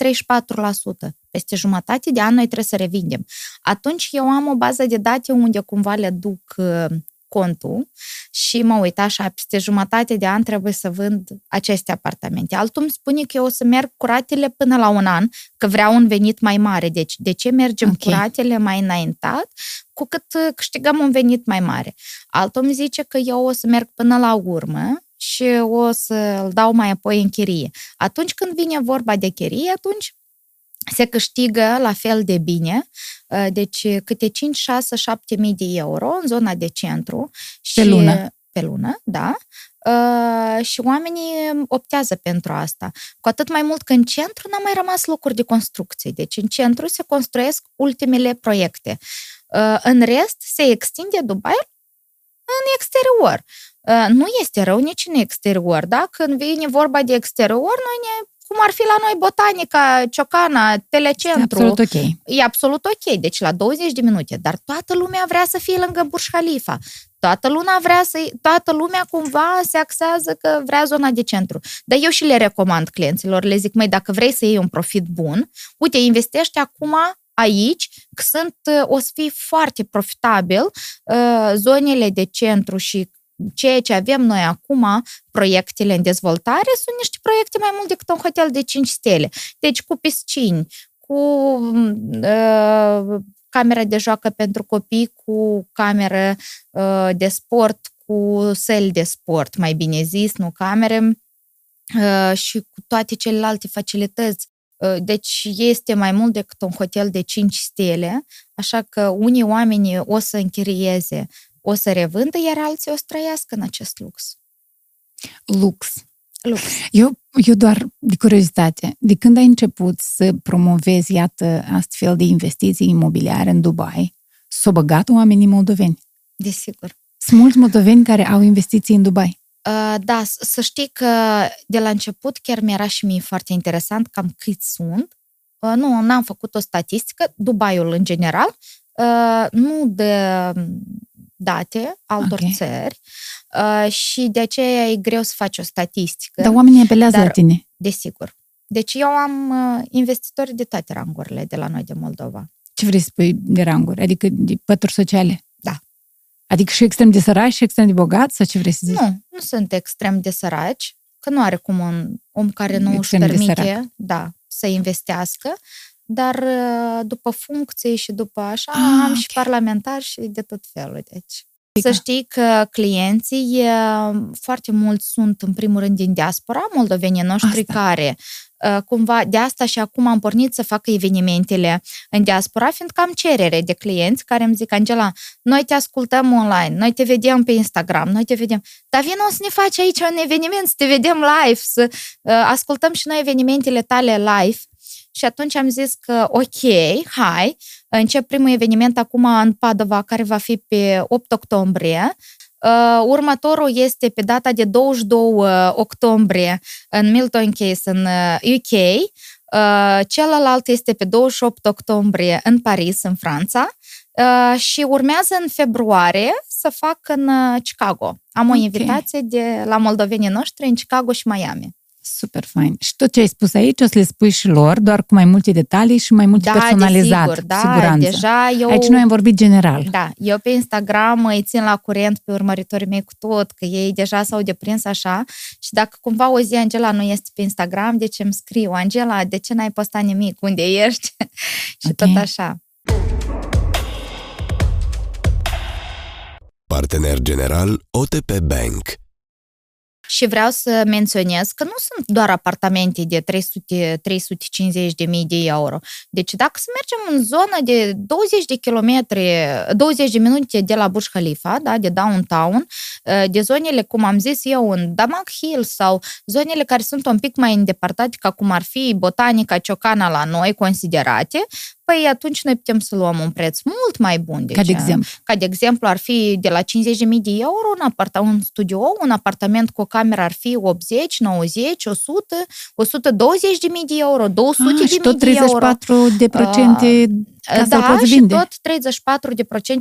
Speaker 2: 34% peste jumătate de an noi trebuie să revindem. Atunci eu am o bază de date unde cumva le duc uh, contul și mă uit așa, peste jumătate de an trebuie să vând aceste apartamente. Altul îmi spune că eu o să merg cu ratele până la un an, că vreau un venit mai mare. Deci, de ce mergem okay. cu ratele mai înaintat, cu cât uh, câștigăm un venit mai mare? Altul îmi zice că eu o să merg până la urmă și o să-l dau mai apoi în chirie. Atunci când vine vorba de chirie, atunci se câștigă la fel de bine, uh, deci câte 5, 6, 7 mii de euro în zona de centru.
Speaker 1: Pe și, lună.
Speaker 2: Pe lună, da. Uh, și oamenii optează pentru asta. Cu atât mai mult că în centru n-a mai rămas locuri de construcție. Deci în centru se construiesc ultimele proiecte. Uh, în rest, se extinde Dubai în exterior. Nu este rău nici în exterior, da? Când vine vorba de exterior, noi ne cum ar fi la noi botanica, ciocana, telecentru.
Speaker 1: E absolut ok.
Speaker 2: E absolut ok, deci la 20 de minute, dar toată lumea vrea să fie lângă Burj Khalifa. Toată lumea vrea să, toată lumea cumva se axează că vrea zona de centru. Dar eu și le recomand clienților, le zic, mai dacă vrei să iei un profit bun, uite, investește acum aici, că sunt, o să fie foarte profitabil uh, zonele de centru și ceea ce avem noi acum, proiectele în dezvoltare, sunt niște proiecte mai mult decât un hotel de 5 stele. Deci cu piscini, cu uh, camera de joacă pentru copii, cu cameră uh, de sport, cu săli de sport, mai bine zis, nu camere, uh, și cu toate celelalte facilități. Uh, deci este mai mult decât un hotel de 5 stele, așa că unii oameni o să închirieze o să revândă, iar alții o să trăiască în acest lux.
Speaker 1: Lux.
Speaker 2: Lux.
Speaker 1: Eu, eu doar de curiozitate, de când ai început să promovezi, iată, astfel de investiții imobiliare în Dubai, s-au băgat oamenii moldoveni?
Speaker 2: Desigur.
Speaker 1: Sunt mulți moldoveni care au investiții în Dubai.
Speaker 2: Uh, da, să știi că de la început chiar mi-era și mie foarte interesant cam câți sunt. Uh, nu, n-am făcut o statistică, Dubaiul în general, uh, nu de date altor okay. țări uh, și de aceea e greu să faci o statistică.
Speaker 1: Dar oamenii apelează
Speaker 2: dar,
Speaker 1: la tine.
Speaker 2: Desigur. Deci eu am uh, investitori de toate rangurile de la noi de Moldova.
Speaker 1: Ce vrei să spui de ranguri? Adică de pături sociale?
Speaker 2: Da.
Speaker 1: Adică și extrem de săraci și extrem de bogați? Sau ce vrei să zici?
Speaker 2: Nu, nu sunt extrem de săraci, că nu are cum un om care nu extrem își permite da, să investească, dar uh, după funcții și după așa, ah, am okay. și parlamentari și de tot felul, deci. Să știi că clienții uh, foarte mulți sunt, în primul rând, din diaspora, moldovenii noștri Asta. care uh, cumva de asta și acum am pornit să fac evenimentele în diaspora, fiindcă am cerere de clienți care îmi zic, Angela, noi te ascultăm online, noi te vedem pe Instagram, noi te vedem, dar vină să ne faci aici un eveniment, să te vedem live, să uh, ascultăm și noi evenimentele tale live. Și atunci am zis că, ok, hai, încep primul eveniment acum în Padova, care va fi pe 8 octombrie. Uh, următorul este pe data de 22 uh, octombrie în Milton Keynes, în UK. Uh, celălalt este pe 28 octombrie în Paris, în Franța. Și urmează în februarie să fac în Chicago. Am o okay. invitație de la moldovenii noștri în Chicago și Miami.
Speaker 1: Super fain. Și tot ce ai spus aici o să le spui și lor, doar cu mai multe detalii și mai multe
Speaker 2: da,
Speaker 1: personalizat,
Speaker 2: desigur, da,
Speaker 1: siguranță.
Speaker 2: Deja eu,
Speaker 1: aici noi am vorbit general.
Speaker 2: Da, eu pe Instagram îi țin la curent pe urmăritorii mei cu tot, că ei deja s-au deprins așa și dacă cumva o zi Angela nu este pe Instagram, de ce îmi scriu? Angela, de ce n-ai postat nimic? Unde ești? <laughs> și okay. tot așa.
Speaker 3: Partener general OTP Bank
Speaker 2: și vreau să menționez că nu sunt doar apartamente de 300, 350 de mii de euro. Deci dacă să mergem în zona de 20 de kilometri, 20 de minute de la Burj Khalifa, da, de downtown, ă, de zonele, cum am zis eu, în Damak Hill sau zonele care sunt un pic mai îndepărtate, ca cum ar fi Botanica, Ciocana la noi, considerate, Păi atunci noi putem să luăm un preț mult mai bun.
Speaker 1: Deci, ca de exemplu?
Speaker 2: Ca de exemplu ar fi de la 50.000 de euro un, apart- un studio, un apartament cu o cameră ar fi 80, 90, 100, 120 de mii de euro, 200 ah, de mii
Speaker 1: de
Speaker 2: euro.
Speaker 1: de procente uh, ca
Speaker 2: da,
Speaker 1: să-l poți vinde.
Speaker 2: și tot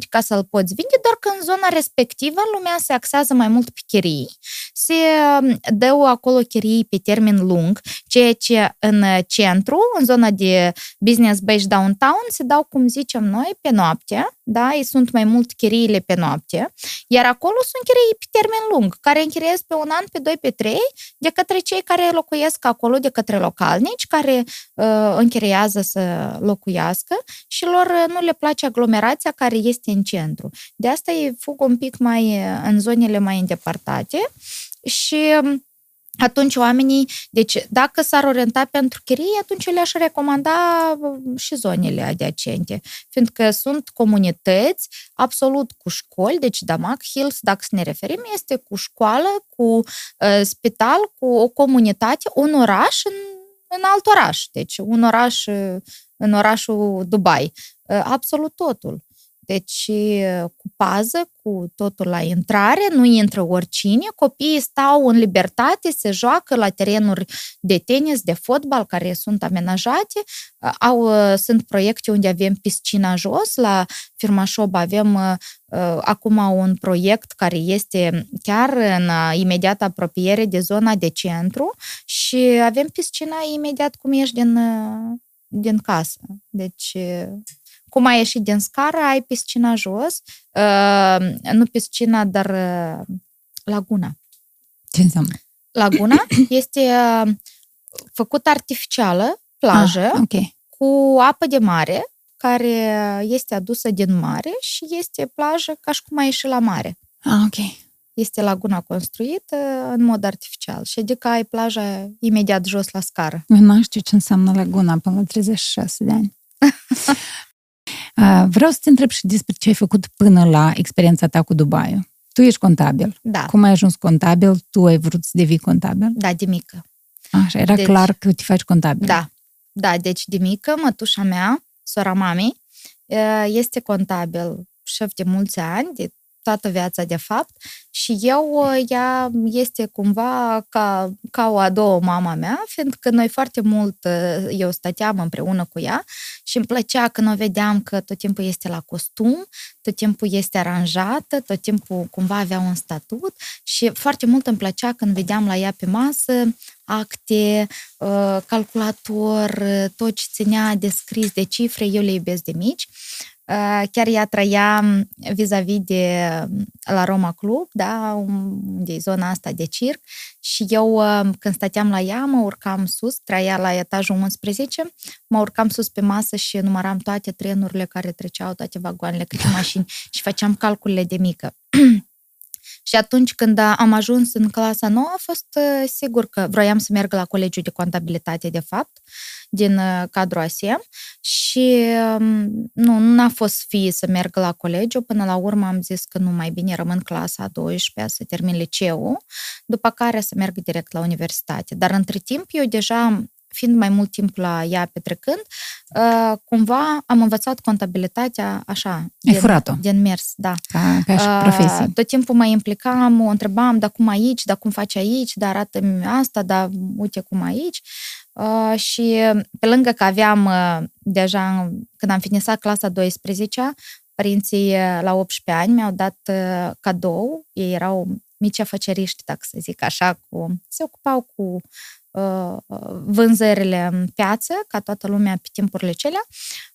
Speaker 2: 34% ca să-l poți vinde, doar că în zona respectivă lumea se axează mai mult pe chirii. Se um, dă acolo chirii pe termen lung, ceea ce în centru, în zona de business based downtown, se dau, cum zicem noi, pe noapte, da? Ei sunt mai mult chiriile pe noapte, iar acolo sunt chirii pe termen lung, care închiriez pe un an, pe doi, pe trei, de către cei care locuiesc acolo, de către localnici, care uh, închiriază să locuiască și lor uh, nu le place aglomerația care este în centru. De asta ei fug un pic mai uh, în zonele mai îndepărtate și um, atunci oamenii, deci dacă s-ar orienta pentru chirii, atunci le-aș recomanda um, și zonele adiacente, fiindcă sunt comunități absolut cu școli, deci Damac Hills, dacă să ne referim, este cu școală, cu uh, spital, cu o comunitate, un oraș în, în alt oraș, deci un oraș uh, în orașul Dubai. Ă, absolut totul. Deci, ă, cu pază, cu totul la intrare, nu intră oricine, copiii stau în libertate, se joacă la terenuri de tenis, de fotbal, care sunt amenajate. Ă, au, sunt proiecte unde avem piscina jos, la firma Șob avem uh, acum un proiect care este chiar în imediată apropiere de zona de centru și avem piscina imediat cum ești din din casă. Deci, cum ai ieșit din scară, ai piscina jos, uh, nu piscina, dar uh, laguna.
Speaker 1: Ce înseamnă?
Speaker 2: Laguna <coughs> este uh, făcută artificială, plajă,
Speaker 1: ah, okay.
Speaker 2: cu apă de mare, care este adusă din mare și este plajă ca și cum ai ieși la mare.
Speaker 1: Ah, ok
Speaker 2: este laguna construită în mod artificial și adică ai plaja imediat jos la scară.
Speaker 1: Eu nu știu ce înseamnă laguna până la 36 de ani. <laughs> Vreau să te întreb și despre ce ai făcut până la experiența ta cu Dubai. Tu ești contabil.
Speaker 2: Da.
Speaker 1: Cum ai ajuns contabil? Tu ai vrut să devii contabil?
Speaker 2: Da, de mică.
Speaker 1: Așa, era deci, clar că te faci contabil.
Speaker 2: Da. Da, deci de mică, mătușa mea, sora mamei, este contabil șef de mulți ani, de toată viața, de fapt, și eu, ea este cumva ca, ca o a doua mama mea, fiindcă noi foarte mult, eu stăteam împreună cu ea și îmi plăcea când o vedeam că tot timpul este la costum, tot timpul este aranjată, tot timpul cumva avea un statut și foarte mult îmi plăcea când vedeam la ea pe masă acte, calculator, tot ce ținea de scris, de cifre, eu le iubesc de mici. Chiar ea trăia vis-a-vis de la Roma Club, da, de zona asta de circ și eu când stăteam la ea, mă urcam sus, trăia la etajul 11, mă urcam sus pe masă și număram toate trenurile care treceau, toate vagoanele, câte mașini și făceam calculele de mică. <clears throat> Și atunci când am ajuns în clasa nouă, a fost uh, sigur că vroiam să merg la colegiul de contabilitate, de fapt, din uh, cadrul ASEM și um, nu, nu a fost fi să merg la colegiu. Până la urmă am zis că nu mai bine rămân clasa a 12 să termin liceul, după care să merg direct la universitate. Dar între timp eu deja fiind mai mult timp la ea petrecând, uh, cumva am învățat contabilitatea așa,
Speaker 1: din,
Speaker 2: din mers, da.
Speaker 1: Ca, ca și uh, profesie.
Speaker 2: Tot timpul mă implicam, o întrebam, dar cum aici, dar cum faci aici, dar arată asta, dar uite cum aici. Uh, și pe lângă că aveam deja, când am finisat clasa 12 părinții la 18 ani mi-au dat cadou, ei erau mici afaceriști, dacă să zic așa, cu, se ocupau cu Uh, vânzările în piață, ca toată lumea pe timpurile celea.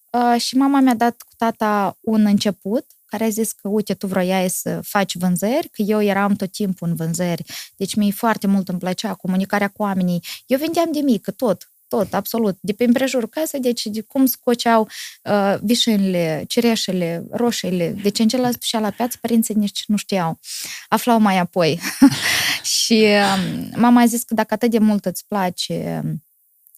Speaker 2: Uh, și mama mi-a dat cu tata un început care a zis că, uite, tu vroiai să faci vânzări, că eu eram tot timpul în vânzări, deci mie foarte mult îmi plăcea comunicarea cu oamenii. Eu vindeam de mică tot, tot, absolut, de pe împrejur casă, deci de cum scoceau uh, vișinile, cireșele, roșiile, deci în celălalt ducea la piață, părinții nici nu știau. Aflau mai apoi. <laughs> și uh, mama a zis că dacă atât de mult îți place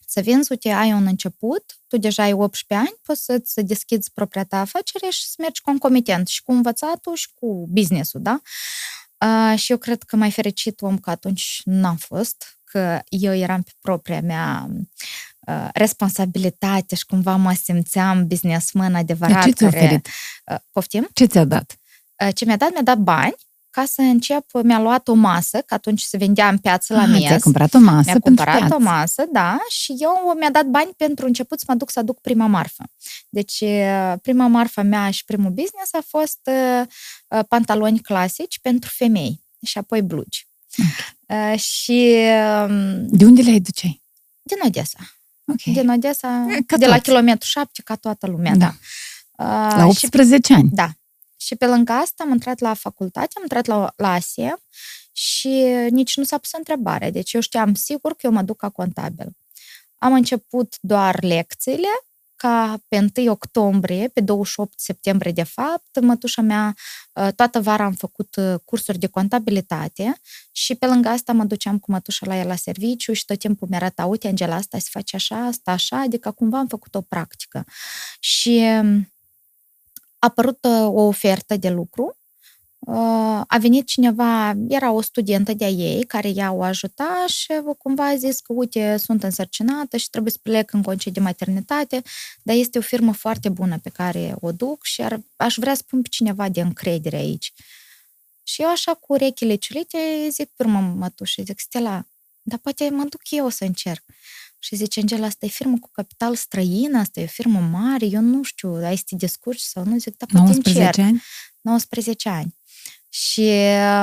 Speaker 2: să vinzi, uite, ai un început, tu deja ai 18 ani, poți să-ți deschizi propria ta afacere și să mergi concomitent și cu învățatul și cu business-ul, da? Uh, și eu cred că mai fericit om că atunci n-am fost, că eu eram pe propria mea uh, responsabilitate și cumva mă simțeam businessman adevărat.
Speaker 1: Ce ți-a oferit?
Speaker 2: Uh, poftim?
Speaker 1: Ce ți-a dat?
Speaker 2: Uh, ce mi-a dat? Mi-a dat bani ca să încep, mi-a luat o masă, că atunci se vendea în piață la mie.
Speaker 1: Ți-a cumpărat o masă
Speaker 2: Mi-a cumpărat piață. o masă, da, și eu mi-a dat bani pentru început să mă duc să aduc prima marfă. Deci prima marfă mea și primul business a fost uh, pantaloni clasici pentru femei și apoi blugi. Okay. Uh, și... Um,
Speaker 1: de unde le-ai ducei?
Speaker 2: Din Odessa. Okay. Din Odessa, ca de tot. la kilometru 7, ca toată lumea, da.
Speaker 1: da. Uh, la 18
Speaker 2: și,
Speaker 1: ani.
Speaker 2: Da. Și pe lângă asta am intrat la facultate, am intrat la, la ASE și nici nu s-a pus întrebare. Deci eu știam sigur că eu mă duc ca contabil. Am început doar lecțiile ca pe 1 octombrie, pe 28 septembrie de fapt, mătușa mea, ă, toată vara am făcut ă, cursuri de contabilitate și pe lângă asta mă duceam cu mătușa la el la serviciu și tot timpul mi arăta, uite, Angela, asta se face așa, asta așa, adică cumva am făcut o practică. Și a apărut ă, o ofertă de lucru a venit cineva, era o studentă de-a ei, care ea o ajuta și cumva a zis că, uite, sunt însărcinată și trebuie să plec în concediu de maternitate, dar este o firmă foarte bună pe care o duc și ar, aș vrea să pun pe cineva de încredere aici. Și eu așa cu urechile ciulite zic firmă mătușă, zic, Stella, dar poate mă duc eu să încerc. Și zice, Angela, asta e firmă cu capital străin, asta e o firmă mare, eu nu știu, ai să te descurci sau nu? Zic, dar poate 19 încerc. ani? 19 ani. Și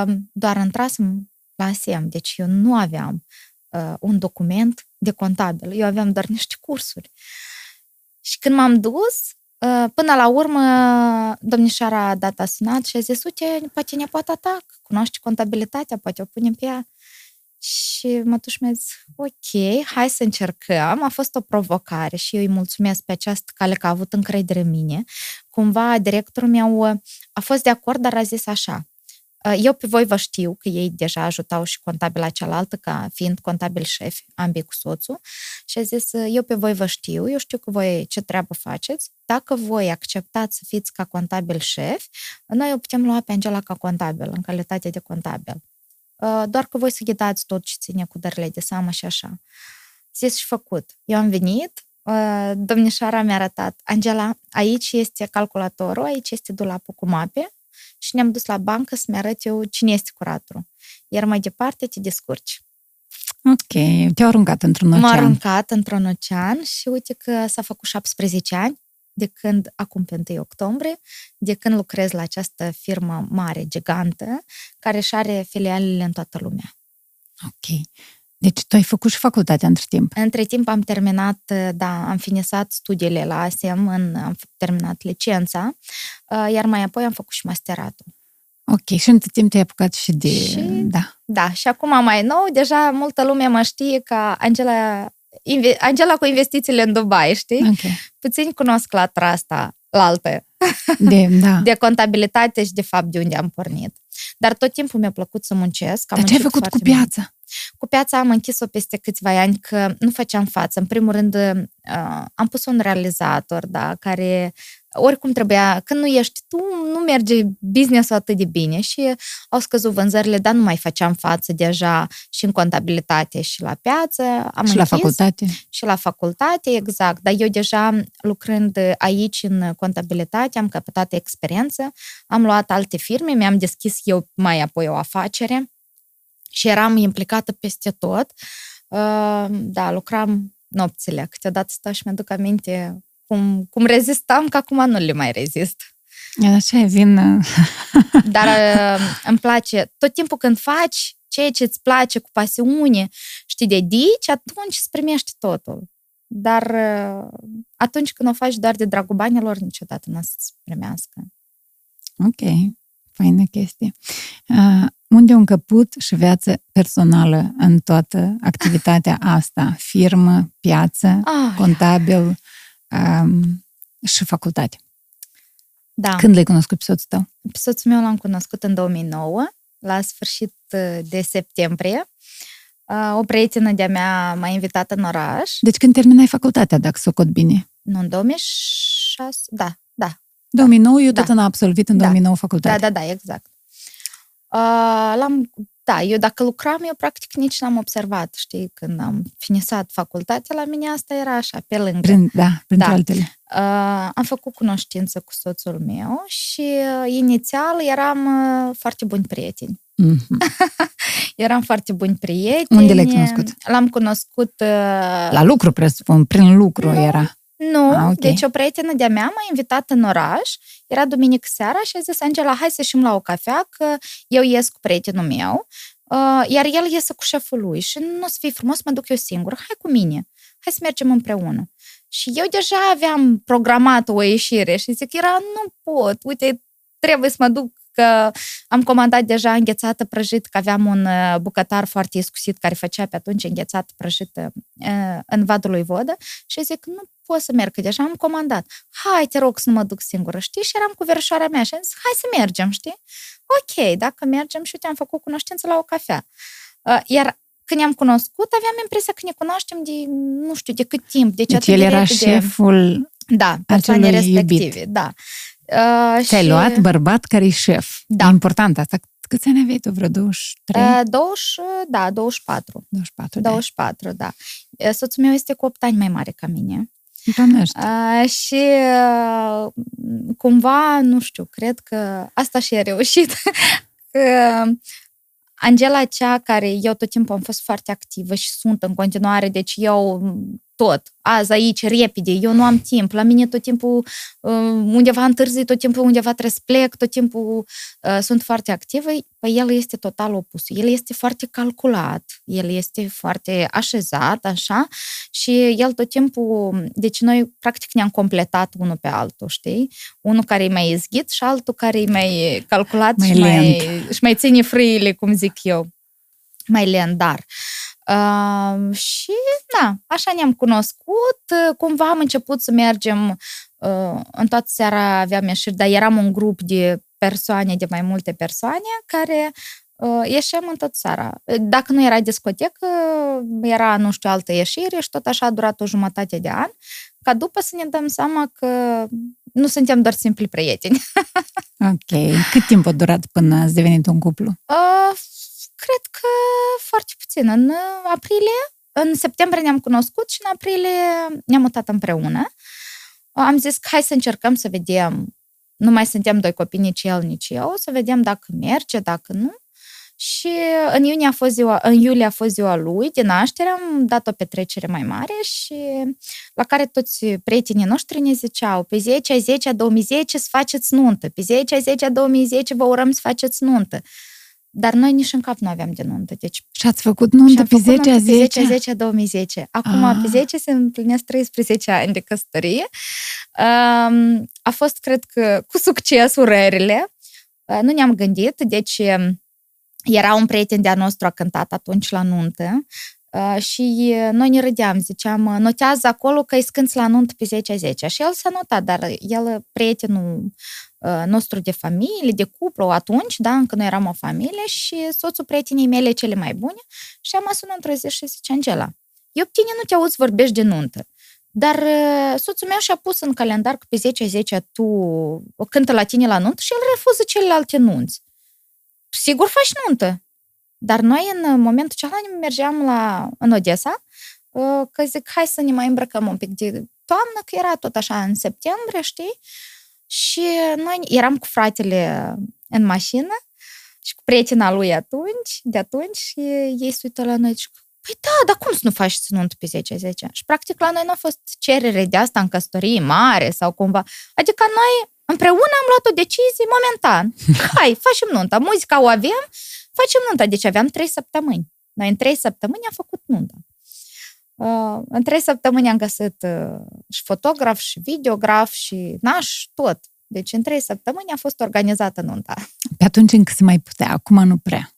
Speaker 2: um, doar intrasem la SEM, deci eu nu aveam uh, un document de contabil, eu aveam doar niște cursuri. Și când m-am dus, uh, până la urmă, domnișoara a dat asunat și a zis, uite, poate ne poate atac, cunoaște contabilitatea, poate o punem pe ea. Și mătuși mi-a zis, ok, hai să încercăm. A fost o provocare și eu îi mulțumesc pe această cale că a avut încredere în mine. Cumva directorul meu uh, a fost de acord, dar a zis așa, Uh, eu pe voi vă știu că ei deja ajutau și contabila cealaltă, ca fiind contabil șef, ambii cu soțul, și a zis, uh, eu pe voi vă știu, eu știu că voi ce treabă faceți, dacă voi acceptați să fiți ca contabil șef, noi o putem lua pe Angela ca contabil, în calitate de contabil. Uh, doar că voi să ghidați tot ce ține cu dările de seamă și așa. Zis și făcut. Eu am venit, domnișoara mi-a arătat, Angela, aici este calculatorul, aici este dulapul cu mape, și ne-am dus la bancă să-mi arăt eu cine este curatorul. Iar mai departe te descurci.
Speaker 1: Ok, te-au aruncat într-un ocean.
Speaker 2: M-a aruncat într-un ocean și uite că s-a făcut 17 ani de când, acum pe 1 octombrie, de când lucrez la această firmă mare, gigantă, care își are filialele în toată lumea.
Speaker 1: Ok. Deci tu ai făcut și facultatea între timp?
Speaker 2: Între timp am terminat, da, am finisat studiile la ASEM, în, am terminat licența, uh, iar mai apoi am făcut și masteratul.
Speaker 1: Ok, și între timp te-ai apucat și de...
Speaker 2: Și,
Speaker 1: da.
Speaker 2: Da, și acum mai nou, deja multă lume mă știe ca Angela, Angela cu investițiile în Dubai, știi?
Speaker 1: Okay.
Speaker 2: Puțin cunosc la asta, la altă.
Speaker 1: De, <laughs> da.
Speaker 2: de contabilitate și de fapt de unde am pornit. Dar tot timpul mi-a plăcut să muncesc. Am
Speaker 1: Dar ce ai
Speaker 2: muncit
Speaker 1: făcut cu
Speaker 2: foarte mult.
Speaker 1: piața?
Speaker 2: Cu piața am închis-o peste câțiva ani că nu făceam față. În primul rând, uh, am pus un realizator, da, care oricum trebuia, când nu ești tu, nu merge business-ul atât de bine și au scăzut vânzările, dar nu mai făceam față deja și în contabilitate și la piață. Am
Speaker 1: și la
Speaker 2: închis
Speaker 1: facultate?
Speaker 2: și la facultate, exact. Dar eu deja lucrând aici în contabilitate am căpătat experiență, am luat alte firme, mi-am deschis eu mai apoi o afacere și eram implicată peste tot. Uh, Da, lucram nopțile. Câteodată stau și mi-aduc aminte cum, cum rezistam, că acum nu le mai rezist.
Speaker 1: Așa e, vin... uh, <laughs>
Speaker 2: Dar uh, îmi place, tot timpul când faci ceea ce îți place cu pasiune și te dedici, atunci îți primești totul. Dar uh, atunci când o faci doar de dragul banilor, niciodată nu o să-ți primească.
Speaker 1: Ok, faină chestie. Uh, unde a încăput și viața personală în toată activitatea asta? Firmă, piață,
Speaker 2: Ah,
Speaker 1: contabil um, și facultate.
Speaker 2: da.
Speaker 1: Când l-ai cunoscut pe soțul tău?
Speaker 2: Pe soțul meu l-am cunoscut în 2009, la sfârșit uh, de septembrie. Uh, O prietenă de-a mea m-a invitat în oraș.
Speaker 1: Deci când terminai facultatea, dacă s-o cot bine?
Speaker 2: Nu, în 2006, da, da,
Speaker 1: 2009, eu tot
Speaker 2: Da.
Speaker 1: am absolvit în
Speaker 2: Da.
Speaker 1: 2009
Speaker 2: da,
Speaker 1: facultate.
Speaker 2: da, da, exact. Uh, l-am, da, eu dacă lucram, eu practic nici n-am observat, știi, când am finisat facultatea, la mine asta era așa, pe lângă.
Speaker 1: Prin, da, printre
Speaker 2: Da.
Speaker 1: altele.
Speaker 2: Uh, am făcut cunoștință cu soțul meu și uh, inițial eram uh, foarte buni prieteni.
Speaker 1: Mhm. <laughs>
Speaker 2: Eram foarte buni prieteni.
Speaker 1: Unde l-ai cunoscut?
Speaker 2: L-am cunoscut... Uh,
Speaker 1: La lucru, presupun, prin lucru era.
Speaker 2: Nu,
Speaker 1: Ah, ok.
Speaker 2: deci o prietenă de-a mea m-a invitat în oraș, era duminică seara și a zis, Angela, hai să ieșim la o cafea, că eu ies cu prietenul meu, uh, iar el iese cu șeful lui și nu o să fie frumos să mă duc eu singur, hai cu mine, hai să mergem împreună. Și eu deja aveam programat o ieșire și zic, era, nu pot, uite, trebuie să mă duc că am comandat deja înghețată prăjit, că aveam un uh, bucătar foarte iscusit care făcea pe atunci înghețată prăjită uh, în vadul lui Vodă și zic, nu pot să merg, că deja am comandat. Hai, te rog să nu mă duc singură, știi? Și eram cu verișoara mea și am zis, hai să mergem, știi? Ok, dacă mergem și uite, am făcut cunoștință la o cafea. Uh, Iar când ne-am cunoscut, aveam impresia că ne cunoaștem de, nu știu, de cât timp. Deci,
Speaker 1: Deci
Speaker 2: atât
Speaker 1: el
Speaker 2: de
Speaker 1: era
Speaker 2: repede.
Speaker 1: șeful,
Speaker 2: Da, persoane
Speaker 1: acelui iubit.
Speaker 2: respective, da. Uh,
Speaker 1: ți-ai
Speaker 2: și,
Speaker 1: luat bărbat care e șef.
Speaker 2: Da.
Speaker 1: E important asta. Câți ani aveai tu? Vreo 23?
Speaker 2: Uh, 20, da, 24.
Speaker 1: 24 de
Speaker 2: 24, da. Uh, Soțul meu este cu 8 ani mai mare ca mine.
Speaker 1: Ani. Doamnește.
Speaker 2: Uh, și uh, cumva, nu știu, cred că asta și a reușit. <laughs> că Angela cea care eu tot timpul am fost foarte activă și sunt în continuare, deci eu tot, azi, aici, repede, eu nu am timp, la mine tot timpul uh, undeva întârzi, tot timpul undeva trebuie să plec, tot timpul uh, sunt foarte activă, păi el este total opus. El este foarte calculat, el este foarte așezat, așa, și el tot timpul, deci noi practic ne-am completat unul pe altul, știi? Unul care e mai izghit și altul care e mai calculat
Speaker 1: Mai
Speaker 2: și, mai,
Speaker 1: lent.
Speaker 2: și mai ține frâile, cum zic eu. Mai lent, dar. Uh, și, da, așa ne-am cunoscut. Uh, Cumva am început să mergem uh, în toată seara aveam ieșiri, dar eram un grup de persoane, de mai multe persoane, care uh, ieșeam în tot seara. Dacă nu era discotecă, era, nu știu, altă ieșire și tot așa a durat o jumătate de an, ca după să ne dăm seama că nu suntem doar simpli prieteni. <laughs>
Speaker 1: Ok. Cât timp a durat până ați devenit un cuplu?
Speaker 2: Uh, cred că foarte puțin. În uh, aprilie, în septembrie ne-am cunoscut și în aprilie ne-am mutat împreună. Uh, Am zis că hai să încercăm să vedem, nu mai suntem doi copii, nici el, nici eu, să vedem dacă merge, dacă nu. Și în iunie a fost ziua, în iulie a fost ziua lui de naștere, am dat o petrecere mai mare și la care toți prietenii noștri ne ziceau pe 10 a 10 a 2010 să faceți nuntă, pe 10 a 10 a 2010 vă urăm să faceți nuntă. Dar noi nici în cap nu aveam de nuntă. Deci
Speaker 1: Și ați făcut
Speaker 2: și
Speaker 1: nuntă
Speaker 2: am
Speaker 1: pe
Speaker 2: făcut
Speaker 1: 10 a
Speaker 2: nuntă pe 10 a
Speaker 1: 10?
Speaker 2: 10 a 2010. Acum,
Speaker 1: Ah.
Speaker 2: pe 10 se împlinesc 13 ani de căsătorie. Um, A fost, cred că, cu succes urările. Uh, Nu ne-am gândit, deci um, era un prieten de-a nostru, a cântat atunci la nuntă. Uh, și noi ne râdeam, ziceam, notează acolo că îi scânți la nuntă pe 10 a 10. Și el s-a notat, dar el, prietenul nostru de familie, de cuplu, atunci, da, încă noi eram o familie și soțul prietenii mele cele mai bune și am sunat într-o zi și zice, Angela, eu pe tine nu te auzi vorbești de nuntă. Dar soțul meu și-a pus în calendar că pe 10 10 tu o cântă la tine la nuntă și el refuză celelalte nunți. Sigur faci nuntă. Dar noi în momentul acela mergeam la, în Odessa, că zic, hai să ne mai îmbrăcăm un pic de toamnă, că era tot așa în septembrie, știi? Și noi eram cu fratele în mașină și cu prietena lui atunci, de atunci, și ei se uită la noi și Păi da, dar cum să nu faci nuntă pe 10-10? Și practic la noi nu a fost cerere de asta în căsătorie mare sau cumva. Adică noi împreună am luat o decizie momentan. <laughs> Hai, facem nunta. Muzica o avem, facem nunta. Deci aveam trei săptămâni. Noi în trei săptămâni am făcut nunta. Uh, în trei săptămâni am găsit uh, și fotograf, și videograf, și naș, tot. Deci în trei săptămâni a fost organizată nunta. <laughs>
Speaker 1: Pe atunci încă se mai putea, acum nu prea.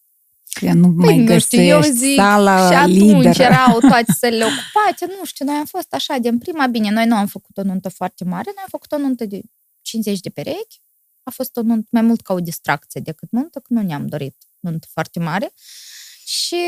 Speaker 1: Că nu păi, mai nu știu, eu zic, sala
Speaker 2: și atunci
Speaker 1: liberă. <laughs>
Speaker 2: erau toate sălile ocupate, nu știu, noi am fost așa din prima, bine, noi nu am făcut o nuntă foarte mare, noi am făcut o nuntă de 50 de perechi, a fost o nuntă mai mult ca o distracție decât nuntă, că nu ne-am dorit nuntă foarte mare și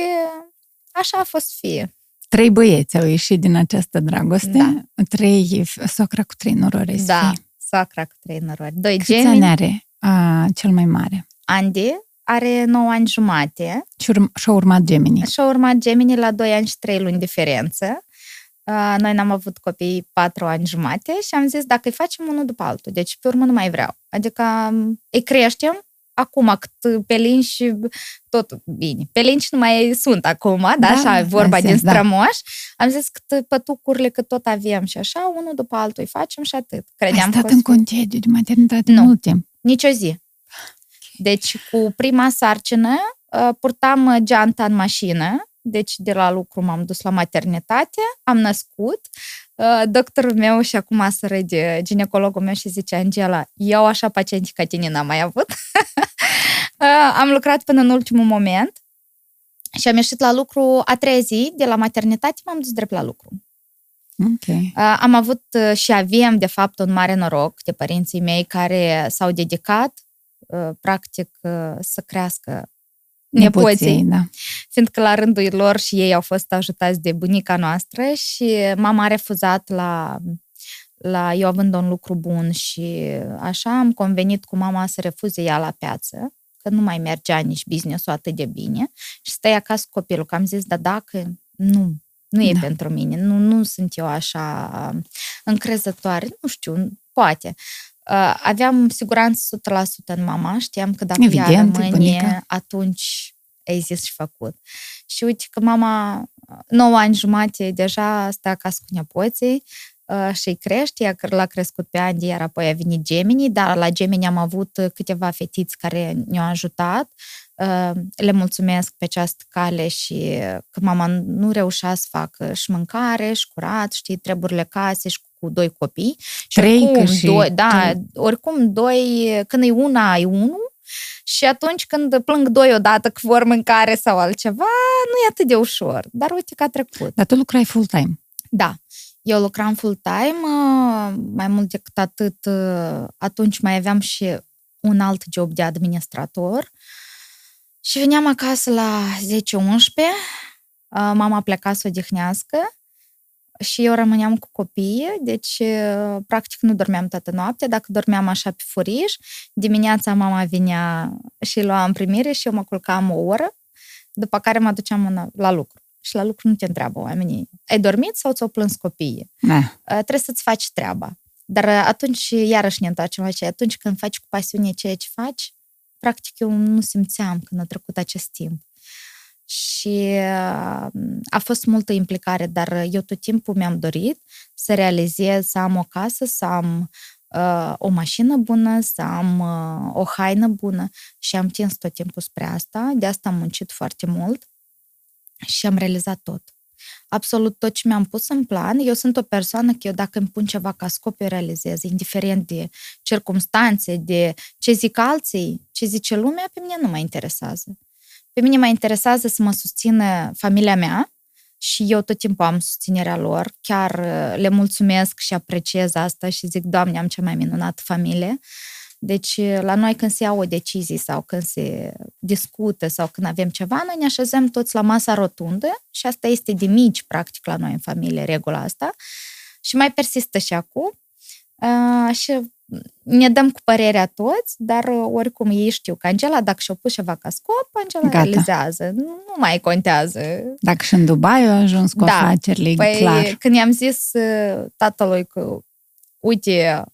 Speaker 2: așa a fost fie.
Speaker 1: Trei băieți au ieșit din această dragoste,
Speaker 2: Da.
Speaker 1: trei, socra cu trei norori.
Speaker 2: Da, soacra cu trei norori. Doi
Speaker 1: Câți ani
Speaker 2: gemeni,
Speaker 1: are a, cel mai mare?
Speaker 2: Andy are 9 ani jumate
Speaker 1: Și urm- și-a urmat Gemini.
Speaker 2: și a urmat Gemini la 2 ani și 3 luni diferență. Uh, Noi n-am avut copii 4 ani jumate și am zis dacă îi facem unul după altul, deci pe urmă nu mai vreau. Adică um, îi creștem acum cât pelinci și tot bine. Pelinci nu mai sunt acum, da,
Speaker 1: Da,
Speaker 2: așa,
Speaker 1: în
Speaker 2: vorba din
Speaker 1: sens, da.
Speaker 2: strămoș. Am zis că pătucurile cât tot avem și așa, unul după altul îi facem și atât.
Speaker 1: Ai
Speaker 2: Credeam
Speaker 1: stat
Speaker 2: că o
Speaker 1: în
Speaker 2: să fie-
Speaker 1: concediu de maternitate
Speaker 2: Nu.
Speaker 1: mult timp.
Speaker 2: nici o zi. Deci, cu prima sarcină, uh, purtam uh, geanta în mașină, deci de la lucru m-am dus la maternitate, am născut. Uh, Doctorul meu și acum să râde, ginecologul meu și zice, Angela, eu așa pacienți ca tine n-am mai avut. <laughs> Uh, Am lucrat până în ultimul moment și am ieșit la lucru a treia zi, de la maternitate m-am dus drept la lucru.
Speaker 1: Ok.
Speaker 2: Uh, Am avut uh, și avem, de fapt, un mare noroc de părinții mei care s-au dedicat, uh, practic, uh, să crească nepoții,
Speaker 1: da.
Speaker 2: fiindcă la rândul lor și ei au fost ajutați de bunica noastră și mama a refuzat la, la eu având un lucru bun și așa am convenit cu mama să refuze ea la piață, că nu mai mergea nici business-ul atât de bine și stai acasă cu copilul, că am zis, da dacă nu, nu e
Speaker 1: Da.
Speaker 2: pentru mine, nu, nu sunt eu așa încrezătoare, nu știu, poate. Uh, Aveam siguranță 100% în mama, știam că dacă
Speaker 1: Evident,
Speaker 2: ea
Speaker 1: e
Speaker 2: rămâne,
Speaker 1: bunica.
Speaker 2: atunci ai zis și făcut. Și uite că mama, 9 ani jumate, deja stă acasă cu nepoții uh, și îi crește, ea că l-a crescut pe Andy, iar apoi a venit Gemini, dar la Gemini am avut câteva fetiți care ne-au ajutat. Uh, Le mulțumesc pe această cale și că mama nu reușea să facă și mâncare, și curat, știi, treburile case și cu doi copii. Și
Speaker 1: Trei, că
Speaker 2: oricum,
Speaker 1: și
Speaker 2: doi, da,
Speaker 1: tu-
Speaker 2: oricum doi, când e una, ai unul, și atunci când plâng doi odată că vor mâncare sau altceva, nu e atât de ușor. Dar uite că a trecut.
Speaker 1: Dar tu lucrai full-time.
Speaker 2: Da. Eu lucram full-time, uh, mai mult decât atât, uh, atunci mai aveam și un alt job de administrator și veneam acasă la 10-11, uh, mama pleca să odihnească și eu rămâneam cu copiii, deci uh, practic nu dormeam toată noaptea, dacă dormeam așa pe furiș, dimineața mama vinea și lua în primire și eu mă culcam o oră, după care mă duceam în- la lucru. Și la lucru nu te întreabă oamenii, ai dormit sau ți-au plâns copiii?
Speaker 1: Da.
Speaker 2: Uh, trebuie să-ți faci treaba. Dar uh, atunci, iarăși ne întoarcem la ceea, atunci când faci cu pasiune ceea ce faci, practic eu nu simțeam când a trecut acest timp. Și uh, a fost multă implicare, dar eu tot timpul mi-am dorit să realizez, să am o casă, să am uh, o mașină bună, să am uh, o haină bună și am tins tot timpul spre asta, de asta am muncit foarte mult și am realizat tot absolut tot ce mi-am pus în plan. Eu sunt o persoană că eu dacă îmi pun ceva ca scop, eu realizez, indiferent de circumstanțe, de ce zic alții, ce zice lumea, pe mine nu mă interesează. Pe mine mă interesează să mă susțină familia mea și eu tot timpul am susținerea lor. Chiar uh, le mulțumesc și apreciez asta și zic, Doamne, am cea mai minunată familie. Deci, la noi când se iau o decizie sau când se discută sau când avem ceva, noi ne așezăm toți la masa rotundă și asta este de mici, practic, la noi în familie, regula asta. Și mai persistă și acum. Uh, și ne dăm cu părerea toți, dar oricum ei știu că Angela, dacă și-o pus ceva ca scop, Angela Gata. realizează. Nu, nu mai contează.
Speaker 1: Dacă și în Dubai a ajuns cu da. afacerile, păi, clar.
Speaker 2: când i-am zis tatălui că, uite,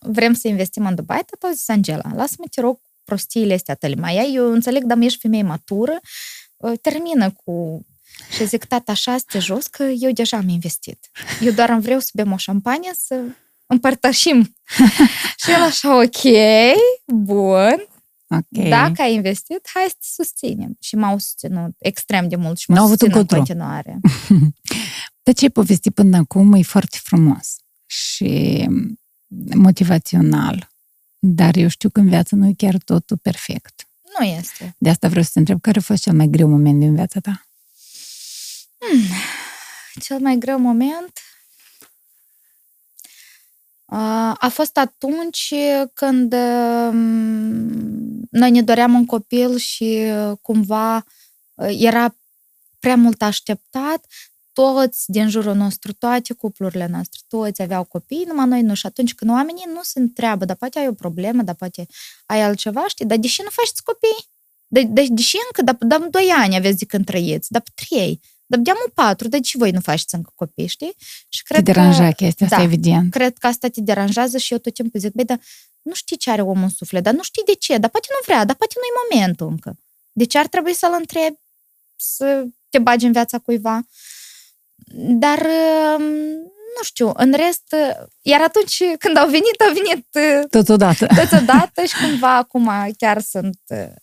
Speaker 2: vrem să investim în Dubai, tata a zis, Angela, lasă-mă, te rog, prostiile astea tale mai ai. Eu înțeleg, dar ești femeie matură, termină cu și zic, tata, așa este jos, că eu deja am investit. Eu doar am vreau să bem o șampanie, să împărtășim. <laughs> și el așa, ok, bun, Okay. Dacă ai investit, hai să te susținem. Și m-au susținut extrem de mult și m-au susținut în continuare. <laughs>
Speaker 1: De ce ai povestit până acum e foarte frumos și motivațional. Dar eu știu că în viață nu e chiar totul perfect.
Speaker 2: Nu este.
Speaker 1: De asta vreau să te întreb, care a fost cel mai greu moment din viața ta?
Speaker 2: Hmm. Cel mai greu moment a fost atunci când noi ne doream un copil și cumva era prea mult așteptat, toți din jurul nostru, toate cuplurile noastre, toți aveau copii, numai noi nu. Și atunci când oamenii nu se întreabă, dar poate ai o problemă, dar poate ai altceva, știi, dar deși nu faceți copii? De, de, deși încă, dar, dar doi ani aveți de când trăieți, dar trei. Dar deamă patru, de ce voi nu faceți încă copii, știi?
Speaker 1: Și cred te deranja că, chestia asta, da, evident.
Speaker 2: Cred că asta te deranjează și eu tot timpul zic, băi, dar nu știi ce are omul în suflet, dar nu știi de ce, dar poate nu vrea, dar poate nu-i momentul încă. De ce ar trebui să-l întrebi să te bagi în viața cuiva? Dar um, nu știu, în rest, iar atunci când au venit, au venit
Speaker 1: uh, totodată. <laughs>
Speaker 2: Totodată și cumva acum chiar sunt, uh,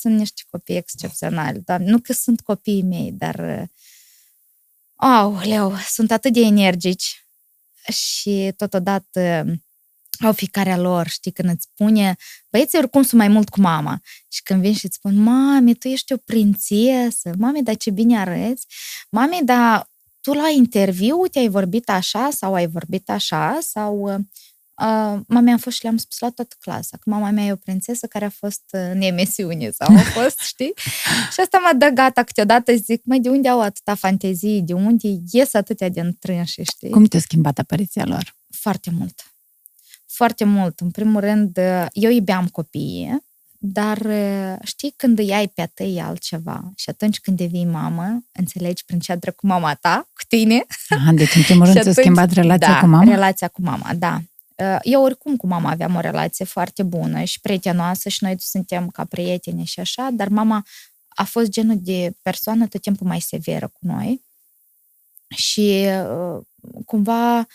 Speaker 2: sunt niște copii excepționali. Dar nu că sunt copiii mei, dar oh, leu, sunt atât de energici și totodată au fiecare lor, știi, când îți spune, băieții oricum sunt mai mult cu mama. Și când vin și îți spun, mami, tu ești o prințesă, mami, dar ce bine arăți, mami, dar tu la interviu te-ai vorbit așa sau ai vorbit așa sau uh, mama a fost și le-am spus la toată clasa că mama mea e o prințesă care a fost în emisiune sau a fost, <laughs> știi? și asta m-a dat gata câteodată zic, măi, de unde au atâta fantezii, de unde ies atâtea din trânși, știi?
Speaker 1: Cum te-a schimbat apariția lor?
Speaker 2: Foarte mult. Foarte mult. În primul rând, eu iubeam copiii, dar știi, când îi ai pe a tăi altceva și atunci când devii mamă, înțelegi prin ce cu mama ta, cu tine.
Speaker 1: Aha, deci în primul <laughs> rând ți-a schimbat relația
Speaker 2: da,
Speaker 1: cu mama?
Speaker 2: relația cu mama, da. Eu oricum cu mama aveam o relație foarte bună și prietenoasă și noi suntem ca prieteni și așa, dar mama a fost genul de persoană tot timpul mai severă cu noi și cumva Ă,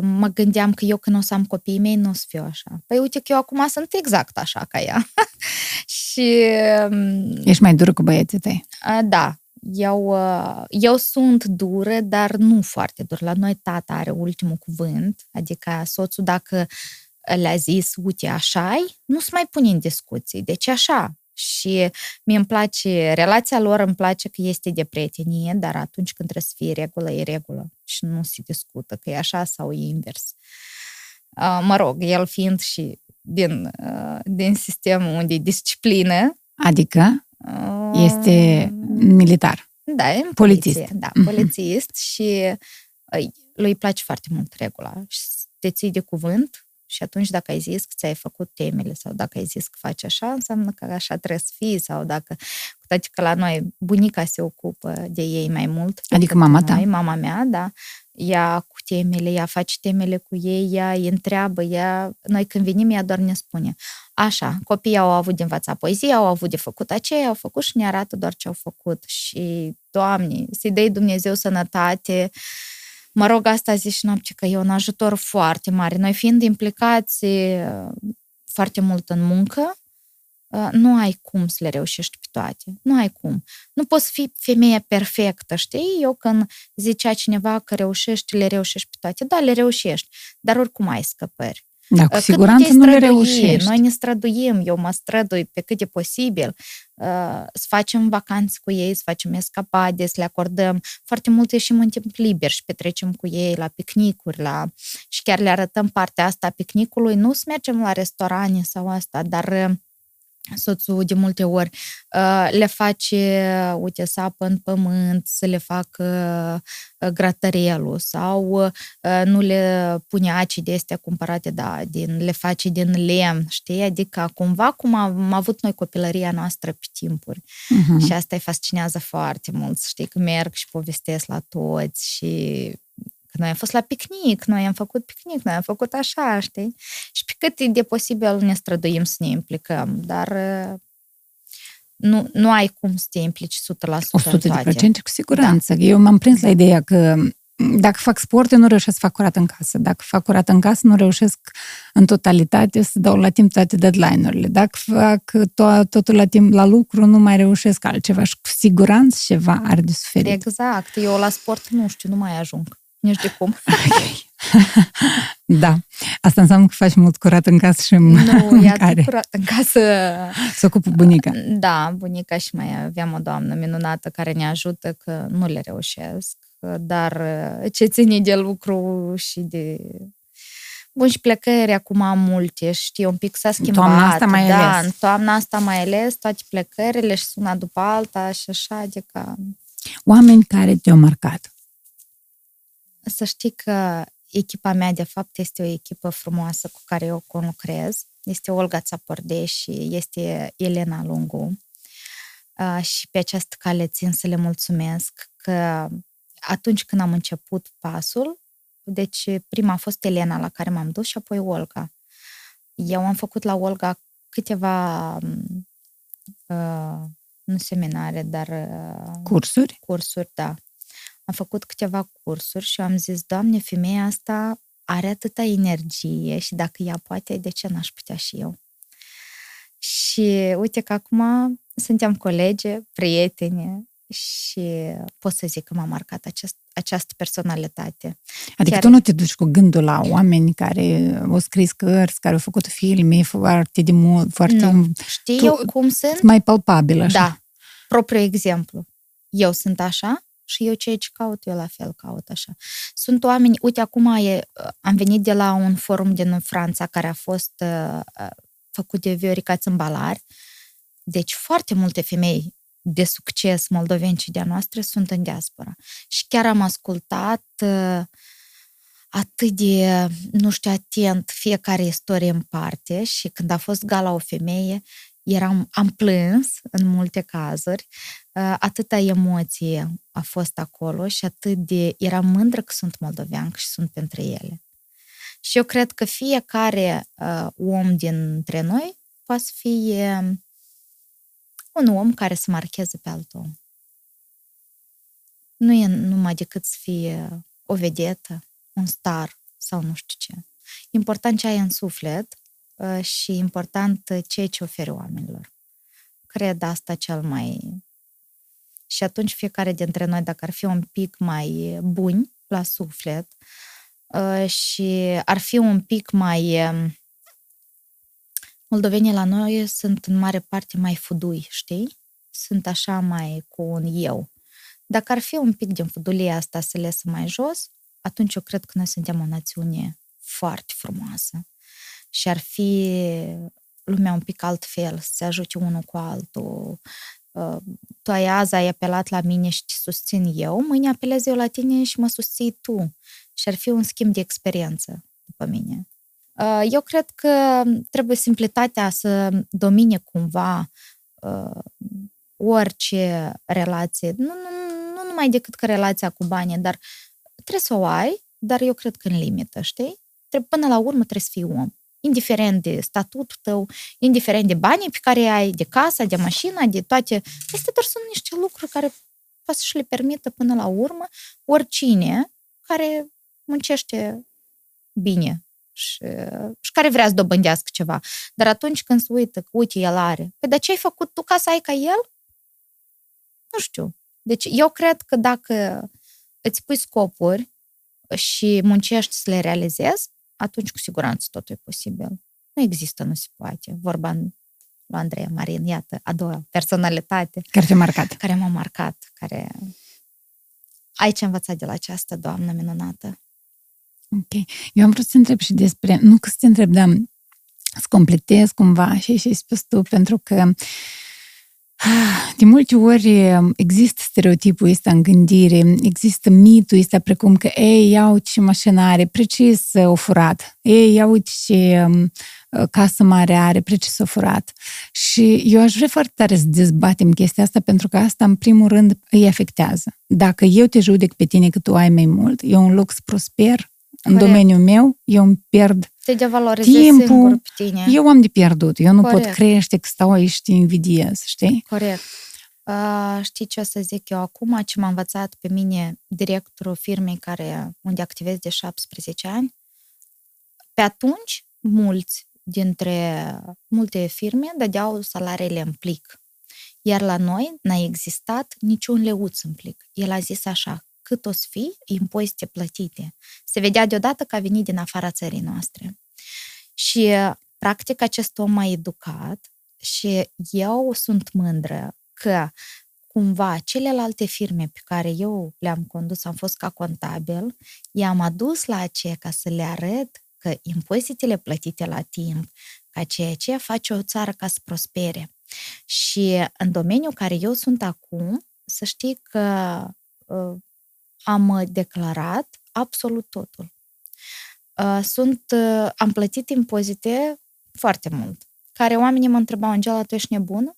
Speaker 2: mă gândeam că eu când o să am copiii mei nu o să fiu așa. Păi uite că eu acum sunt exact așa ca ea. <laughs> și...
Speaker 1: Ești mai dură cu băieții tăi.
Speaker 2: Da. Eu, ă, eu sunt dură, dar nu foarte dură. La noi tata are ultimul cuvânt, adică soțul dacă le-a zis, uite, așa nu se mai pune în discuții. Deci așa, și mi îmi place, relația lor îmi place că este de prietenie, dar atunci când trebuie să fie regulă, e regulă și nu se discută că e așa sau e invers. Mă rog, el fiind și din, din sistemul unde e disciplină.
Speaker 1: Adică este militar.
Speaker 2: Da, e
Speaker 1: polițist. Poliție,
Speaker 2: da, mhm. polițist mm-hmm. și lui îi place foarte mult regula și te ții de cuvânt și atunci dacă ai zis că ți-ai făcut temele sau dacă ai zis că faci așa, înseamnă că așa trebuie să fii sau dacă, cu toate că la noi bunica se ocupă de ei mai mult.
Speaker 1: Adică mama ta?
Speaker 2: Noi, mama mea, da. Ea cu temele, ea face temele cu ei, ea îi întreabă, ea, noi când venim, ea doar ne spune. Așa, copiii au avut de învățat poezie, au avut de făcut aceea, au făcut și ne arată doar ce au făcut. Și, Doamne, să-i dai Dumnezeu sănătate, uh, Mă rog, asta zi și noapte că e un ajutor foarte mare. Noi fiind implicați uh, foarte mult în muncă, uh, nu ai cum să le reușești pe toate. Nu ai cum. Nu poți fi femeia perfectă, știi? Eu când zicea cineva că reușești, le reușești pe toate. Da, le reușești, dar oricum ai scăpări.
Speaker 1: Da, cu siguranță nu le reușești.
Speaker 2: Noi ne străduim, eu mă strădui pe cât e posibil, uh, să facem vacanțe cu ei, să facem escapade, să le acordăm. Foarte mult ieșim în timp liber și petrecem cu ei la picnicuri, la... și chiar le arătăm partea asta a picnicului, nu să mergem la restaurante sau asta, dar uh, soțul de multe ori uh, le face, uite, să apă în pământ, să le facă uh, gratărelul sau uh, nu le pune acide astea cumpărate, da, din, le face din lemn, știi? Adică cumva cum am avut noi copilăria noastră pe timpuri. Uh-huh. Și asta îi fascinează foarte mult, știi, că merg și povestesc la toți și noi am fost la picnic, noi am făcut picnic, noi am făcut așa, știi? Și pe cât e de posibil ne străduim să ne implicăm, dar uh, nu, nu ai cum să te implici 100% 100
Speaker 1: în toate. cu siguranță. Da. Eu m-am prins la ideea că dacă fac sport, eu nu reușesc să fac curat în casă. Dacă fac curat în casă, nu reușesc în totalitate să dau la timp toate deadline-urile. Dacă fac to- totul la timp la lucru, nu mai reușesc altceva și cu siguranță ceva are de suferit.
Speaker 2: Exact. Eu la sport, nu știu, nu mai ajung nici de cum. <laughs> <laughs>
Speaker 1: da. Asta înseamnă că faci mult curat în casă și
Speaker 2: Nu, e curat în casă.
Speaker 1: Se ocupă bunica.
Speaker 2: Da, bunica și mai aveam o doamnă minunată care ne ajută că nu le reușesc, dar ce ține de lucru și de Bun, și plecări acum am multe, știi, un pic s-a schimbat.
Speaker 1: Toamna asta mai
Speaker 2: da,
Speaker 1: ales.
Speaker 2: în toamna asta mai ales, toate plecările și una după alta și așa, adică...
Speaker 1: Oameni care te-au marcat
Speaker 2: să știi că echipa mea, de fapt, este o echipă frumoasă cu care eu conlucrez. Este Olga Țaporde și este Elena Lungu. Și pe această cale țin să le mulțumesc că atunci când am început pasul, deci prima a fost Elena la care m-am dus și apoi Olga. Eu am făcut la Olga câteva uh, nu seminare, dar uh,
Speaker 1: cursuri.
Speaker 2: Cursuri, da am făcut câteva cursuri și am zis, Doamne, femeia asta are atâta energie și dacă ea poate, de ce n-aș putea și eu? Și uite că acum suntem colege, prietene și pot să zic că m-a marcat acest, această personalitate.
Speaker 1: Adică Chiar... tu nu te duci cu gândul la oameni care au scris cărți, care au făcut filme foarte de mult, foarte...
Speaker 2: Nu. Știi tu, eu cum sunt?
Speaker 1: Mai palpabil așa.
Speaker 2: Da. Propriu exemplu. Eu sunt așa și eu ceea ce caut, eu la fel caut așa. Sunt oameni, uite, acum e, am venit de la un forum din Franța care a fost uh, uh făcut de Viorica Țâmbalar, deci foarte multe femei de succes moldoveni de-a noastre sunt în diaspora. Și chiar am ascultat uh, atât de, nu știu, atent fiecare istorie în parte și când a fost gala o femeie, eram, am plâns în multe cazuri, uh, atâta emoție a fost acolo și atât de... Eram mândră că sunt moldovean și sunt pentru ele. Și eu cred că fiecare uh, om dintre noi poate să fie un om care să marcheze pe alt om. Nu e numai decât să fie o vedetă, un star sau nu știu ce. Important ce ai în suflet Uh, și important uh, ceea ce oferi oamenilor. Cred asta cel mai... Și atunci fiecare dintre noi, dacă ar fi un pic mai buni la suflet uh, și ar fi un pic mai... Um, moldovenii la noi sunt în mare parte mai fudui, știi? Sunt așa mai cu un eu. Dacă ar fi un pic din fudulia asta să le mai jos, atunci eu cred că noi suntem o națiune foarte frumoasă și ar fi lumea un pic altfel, să se ajute unul cu altul. Uh, tu ai azi ai apelat la mine și te susțin eu, mâine apelez eu la tine și mă susții tu. Și ar fi un schimb de experiență după mine. Uh, eu cred că trebuie simplitatea să domine cumva uh, orice relație. Nu, nu, nu numai decât că relația cu banii, dar trebuie să o ai, dar eu cred că în limită, știi? Trebuie, până la urmă trebuie să fii om indiferent de statutul tău, indiferent de banii pe care ai, de casa, de mașina, de toate. Este doar sunt niște lucruri care poate să le permită până la urmă oricine care muncește bine și, și care vrea să dobândească ceva. Dar atunci când se uită că, uite, el are, păi de ce ai făcut tu ca să ai ca el? Nu știu. Deci eu cred că dacă îți pui scopuri și muncești să le realizezi, atunci cu siguranță totul e posibil. Nu există, nu se poate. Vorba lui Andreea Marin, iată, a doua personalitate.
Speaker 1: Care te-a marcat.
Speaker 2: Care m-a marcat, care... Ai ce învăța de la această doamnă minunată?
Speaker 1: Ok. Eu am vrut să te întreb și despre, nu că să te întreb, dar să completez cumva și ce ai spus tu, pentru că <sighs> de multe ori există stereotipul ăsta în gândire, există mitul ăsta precum că, ei, ia uite ce mașină are, precis o furat, ei, ia uite ce um, casă mare are, precis o furat. Și eu aș vrea foarte tare să dezbatem chestia asta, pentru că asta, în primul rând, îi afectează. Dacă eu te judec pe tine că tu ai mai mult, eu un loc să prosper, în domeniul meu, eu îmi pierd
Speaker 2: te devalorizezi timpul, singur pe tine.
Speaker 1: Eu am de pierdut. Eu nu Corect. pot crește că stau aici și te invidiez, știi?
Speaker 2: Corect. Uh, știi ce o să zic eu acum? Ce m-a învățat pe mine directorul firmei care, unde activez de 17 ani? Pe atunci, mulți dintre multe firme dădeau salariile în plic. Iar la noi n-a existat niciun leuț în plic. El a zis așa, cât o să fie impozite plătite. Se vedea deodată că a venit din afara țării noastre. Și, practic, acest om m-a educat și eu sunt mândră că cumva celelalte firme pe care eu le-am condus, am fost ca contabil, i-am adus la aceea ca să le arăt că impozitele plătite la timp, ca ceea ce face o țară ca să prospere. Și în domeniul care eu sunt acum, să știi că uh, am uh, declarat absolut totul. Uh, sunt, uh, am plătit impozite foarte mult, care oamenii mă întrebau, Angela, tu ești nebună?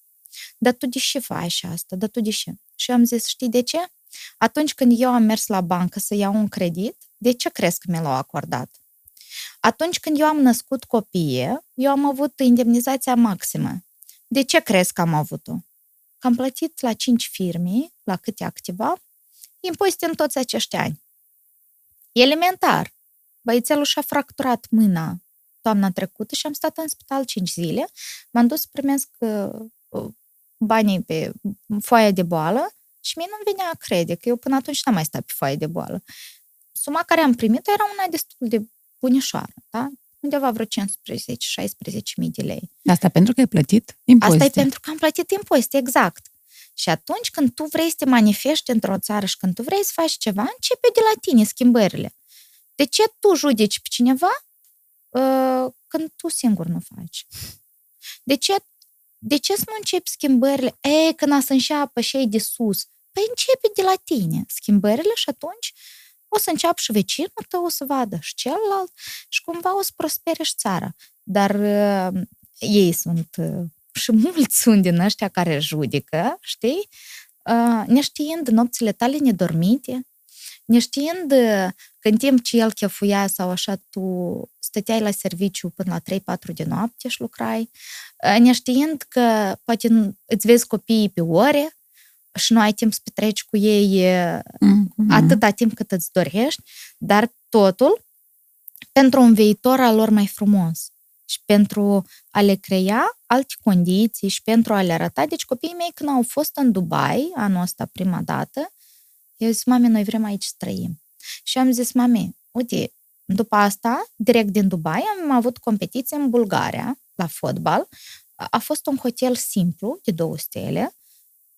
Speaker 2: Dar tu de ce faci asta? Dar tu de ce? Și am zis, știi de ce? Atunci când eu am mers la bancă să iau un credit, de ce crezi că mi l-au acordat? Atunci când eu am născut copie, eu am avut indemnizația maximă. De ce crezi că am avut-o? Că am plătit la cinci firme, la câte activa, impozite în toți acești ani. Elementar. Băițelul și-a fracturat mâna toamna trecută și am stat în spital 5 zile. M-am dus să primesc uh, uh, banii pe foaia de boală și mie nu-mi venea a crede că eu până atunci n-am mai stat pe foaia de boală. Suma care am primit era una destul de bunișoară, da? Undeva vreo 15-16 mii de lei.
Speaker 1: Asta pentru că ai plătit impozite.
Speaker 2: Asta e pentru că am plătit impozite, exact. Și atunci când tu vrei să te manifesti într-o țară și când tu vrei să faci ceva, începe de la tine schimbările. De ce tu judeci pe cineva uh, când tu singur nu faci? De ce, de ce să nu începi schimbările? Ei, când a să înceapă și de sus. Păi începe de la tine schimbările și atunci o să înceapă și vecinul tău o să vadă și celălalt și cumva o să prospere și țara. Dar uh, ei sunt uh, și mulți sunt din ăștia care judecă, știi? Uh, neștiind nopțile tale nedormite, neștiind că în timp ce el chefuia sau așa, tu stăteai la serviciu până la 3-4 de noapte și lucrai, neștiind că poate îți vezi copiii pe ore și nu ai timp să petreci cu ei mm-hmm. atâta timp cât îți dorești, dar totul pentru un viitor al lor mai frumos și pentru a le crea alte condiții și pentru a le arăta. Deci copiii mei când au fost în Dubai anul ăsta prima dată, eu zis, mame, noi vrem aici să trăim. Și am zis, mame, uite, după asta, direct din Dubai, am avut competiție în Bulgaria, la fotbal. A fost un hotel simplu, de două stele,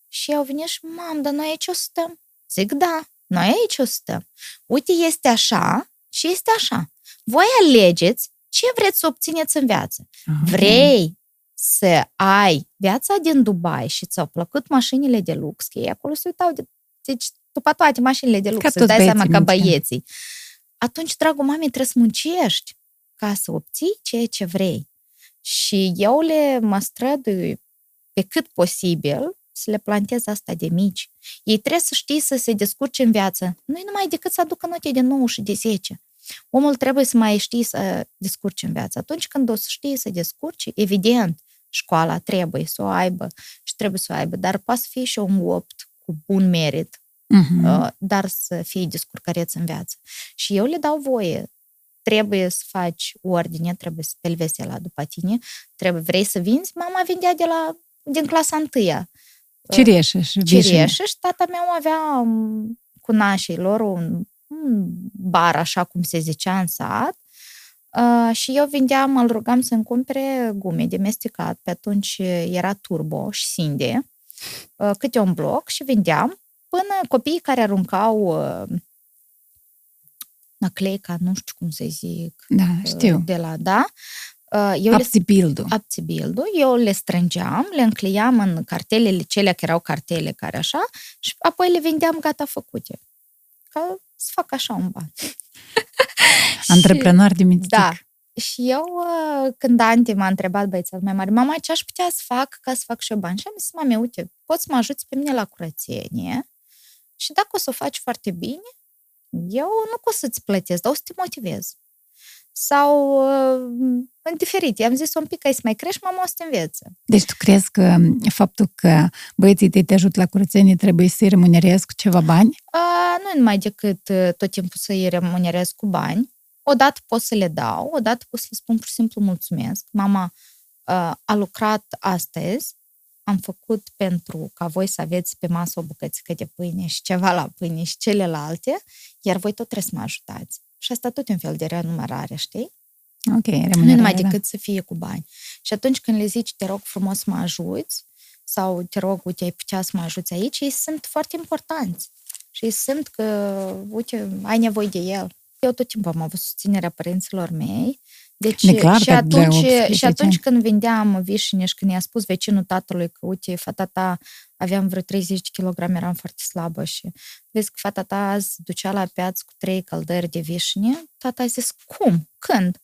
Speaker 2: și au venit și, mam, dar noi aici o stăm. Zic, da, noi aici o stăm. Uite, este așa și este așa. Voi alegeți ce vreți să obțineți în viață. Aha. Vrei să ai viața din Dubai și ți-au plăcut mașinile de lux, că ei acolo se uitau de... Deci, după toate mașinile de lux, să dai seama că băieții. Atunci, dragul mami, trebuie să muncești ca să obții ceea ce vrei. Și eu le mă strădui pe cât posibil să le plantez asta de mici. Ei trebuie să știi să se descurce în viață. Nu e numai decât să aducă note de 9 și de 10. Omul trebuie să mai știe să descurce în viață. Atunci când o să știe să descurce, evident, școala trebuie să o aibă și trebuie să o aibă, dar poate să fie și un opt cu bun merit, uh-huh. dar să fie descurcăreț în viață. Și eu le dau voie. Trebuie să faci ordine, trebuie să pelvese la după tine, trebuie, vrei să vinzi? Mama vindea de la, din clasa întâia.
Speaker 1: Cireșe și
Speaker 2: Cireșe și tata meu avea um, cu nașii lor un bar, așa cum se zicea în sat, Uh, și eu vindeam, îl rugam să-mi cumpere gume de mestecat, pe atunci era Turbo și Sinde, uh, câte un bloc și vindeam până copiii care aruncau uh, nacleica, nu știu cum să zic,
Speaker 1: Da,
Speaker 2: uh,
Speaker 1: știu.
Speaker 2: de la, da, uh, eu le
Speaker 1: Apsipildul.
Speaker 2: abțibildul, eu le strângeam, le încleiam în cartelele cele care erau cartele care așa și apoi le vindeam gata făcute. Ca să fac așa un ban. <laughs>
Speaker 1: Antreprenor de mitic.
Speaker 2: Da. Și eu, uh, când Anti m-a întrebat băiețel mai mare, mama, ce aș putea să fac ca să fac și eu bani? Și am zis, mame, uite, poți să mă ajuți pe mine la curățenie și dacă o să o faci foarte bine, eu nu o să-ți plătesc, dar o să te motivez. Sau uh, în diferit. I-am zis un pic, ai să mai crești, mama o să te învețe.
Speaker 1: Deci tu crezi că faptul că băieții tăi te ajută la curățenie trebuie să-i remunerezi cu ceva bani?
Speaker 2: Uh, nu numai decât uh, tot timpul să îi remunerez cu bani. Odată pot să le dau, odată pot să le spun pur și simplu mulțumesc. Mama uh, a lucrat astăzi, am făcut pentru ca voi să aveți pe masă o bucățică de pâine și ceva la pâine și celelalte, iar voi tot trebuie să mă ajutați. Și asta tot e un fel de renumerare, știi?
Speaker 1: Ok,
Speaker 2: Nu
Speaker 1: remunerare,
Speaker 2: numai
Speaker 1: da.
Speaker 2: decât să fie cu bani. Și atunci când le zici, te rog frumos să mă ajuți, sau te rog, uite, ai putea să mă ajuți aici, ei sunt foarte importanți. Și ei simt că, uite, ai nevoie de el. Eu tot timpul am avut susținerea părinților mei. Deci,
Speaker 1: E clar
Speaker 2: și,
Speaker 1: că de
Speaker 2: atunci,
Speaker 1: 18
Speaker 2: și atunci
Speaker 1: ani.
Speaker 2: când vindeam vișine și când i-a spus vecinul tatălui că, uite, fata ta aveam vreo 30 de kilograme, eram foarte slabă și vezi că fata ta azi ducea la piață cu trei căldări de vișine, tata a zis, cum? Când?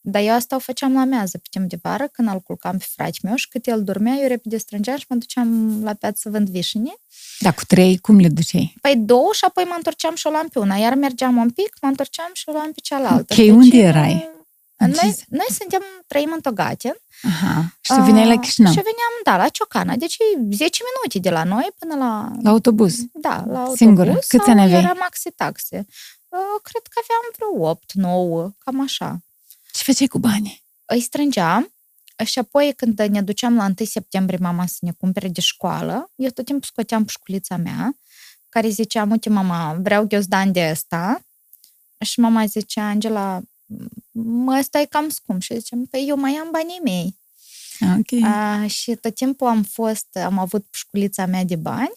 Speaker 2: Dar eu asta o făceam la mează pe timp de vară, când îl culcam pe frate meu și cât el dormea, eu repede strângeam și mă duceam la piață să vând vișine.
Speaker 1: Da, cu trei, cum le duceai?
Speaker 2: Păi două și apoi mă întorceam și o luam pe una, iar mergeam un pic, mă întorceam și o luam pe cealaltă.
Speaker 1: Ok, unde erai? În
Speaker 2: Noi,
Speaker 1: ce-
Speaker 2: noi suntem, trăim în Togaten.
Speaker 1: Aha. Și tu veneai la
Speaker 2: Ah,
Speaker 1: Chișinău,
Speaker 2: Și veneam, da, la Ciocana. Deci e 10 minute de la noi până la...
Speaker 1: la autobuz.
Speaker 2: Da, la autobuz.
Speaker 1: Singură? Câți
Speaker 2: sau
Speaker 1: ani aveai?
Speaker 2: era maxi taxe. Uh, cred că aveam vreo 8, 9, cam așa.
Speaker 1: Ce făceai cu banii?
Speaker 2: îi strângeam și apoi când ne duceam la 1 septembrie mama să ne cumpere de școală, eu tot timpul scoteam pușculița mea, care zicea, uite mama, vreau ghiozdan de ăsta. Și mama zicea, Angela, mă, ăsta e cam scump. Și ziceam, păi eu mai am banii mei.
Speaker 1: Ok.
Speaker 2: A, și tot timpul am fost, am avut pușculița mea de bani.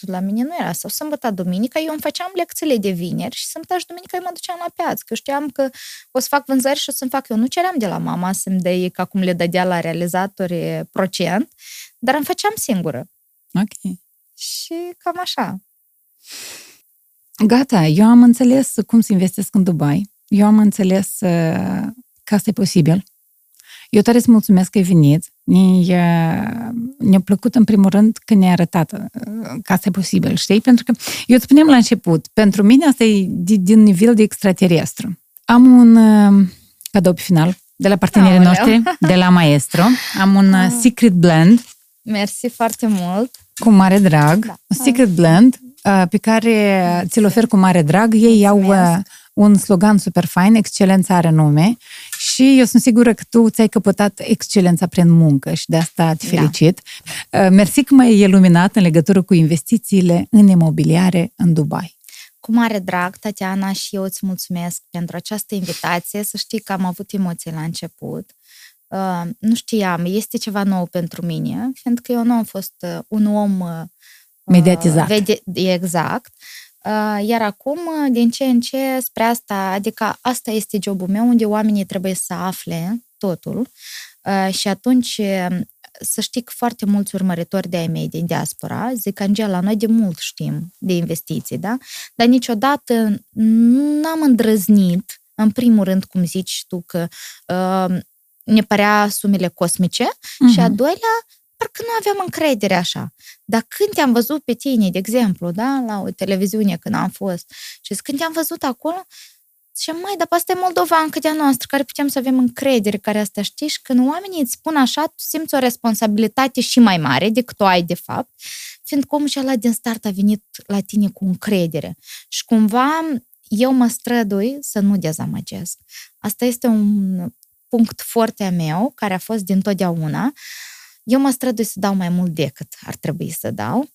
Speaker 2: La mine nu era. Sau sâmbătă, duminica, eu îmi făceam lecțiile de vineri și sâmbătă și duminica eu mă duceam la piață. Că eu știam că o să fac vânzări și o să-mi fac. Eu nu ceream de la mama să-mi dea ei ca cum le dădea la realizatori procent, dar îmi făceam singură.
Speaker 1: Ok.
Speaker 2: Și cam așa.
Speaker 1: Gata, eu am înțeles cum să investesc în Dubai. Eu am înțeles uh, că asta e posibil. Eu tare îți mulțumesc că ai venit. Ne-a, ne-a plăcut în primul rând că ne-ai arătat uh, că asta e posibil, știi? Pentru că eu îți spuneam la început, pentru mine asta e di- din nivel de extraterestru. Am un uh, cadou pe final de la partenerii
Speaker 2: Aoleu.
Speaker 1: noștri, de la Maestro. Am un uh,
Speaker 2: Ah.
Speaker 1: secret blend
Speaker 2: Mersi foarte mult.
Speaker 1: cu mare drag,
Speaker 2: Da.
Speaker 1: un secret blend uh, pe care ți-l ofer cu mare drag. Ei au uh,
Speaker 2: Mulțumesc.
Speaker 1: Un slogan super fain, excelența are nume și eu sunt sigură că tu ți-ai căpătat excelența prin muncă și de asta te
Speaker 2: Da.
Speaker 1: felicit. Uh, Mersi că m-ai iluminat în legătură cu investițiile în imobiliare în Dubai.
Speaker 2: Cu mare drag, Tatiana, și eu îți mulțumesc pentru această invitație. Să știi că am avut emoții la început. Uh, nu știam, este ceva nou pentru mine, fiindcă eu nu am fost uh, un om uh,
Speaker 1: Mediatizat.
Speaker 2: vede- exact. Uh, iar acum, uh, din ce în ce, spre asta, adică asta este jobul meu, unde oamenii trebuie să afle totul. Uh, și atunci, uh, să știi că foarte mulți urmăritori de ai mei din diaspora zic, Angela, noi de mult știm de investiții, da? Dar niciodată n-am îndrăznit, în primul rând, cum zici tu, că uh, ne părea sumele cosmice și a
Speaker 1: Mhm.
Speaker 2: doilea, parcă nu aveam încredere așa. Dar când te-am văzut pe tine, de exemplu, da, la o televiziune când am fost, și când te-am văzut acolo, și mai, dar pe asta e moldovancă de-a noastră, care putem să avem încredere, care asta știi, și când oamenii îți spun așa, tu simți o responsabilitate și mai mare decât o ai de fapt, fiindcă omul și ăla din start a venit la tine cu încredere. Și cumva eu mă strădui să nu dezamăgesc. Asta este un punct foarte a meu, care a fost din totdeauna. Eu mă strădui să dau mai mult decât ar trebui să dau.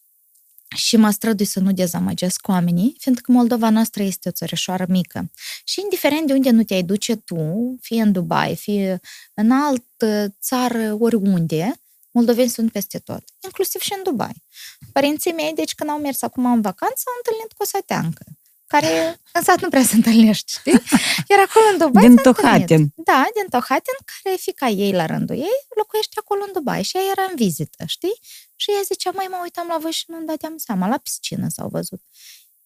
Speaker 2: și mă strădui să nu dezamăgesc oamenii, fiindcă Moldova noastră este o țărișoară mică. Și indiferent de unde nu te-ai duce tu, fie în Dubai, fie în altă țară, oriunde, moldoveni sunt peste tot, inclusiv și în Dubai. Părinții mei, deci când au mers acum în vacanță, au întâlnit cu o sateancă care în sat nu prea se întâlnești, știi? Iar acolo în Dubai
Speaker 1: Din Tohatin.
Speaker 2: Da, din Tohatin, care fica ei la rândul ei locuiește acolo în Dubai și ea era în vizită, știi? Și ea zicea, mai mă uitam la voi și nu-mi dădeam seama, la piscină s-au văzut.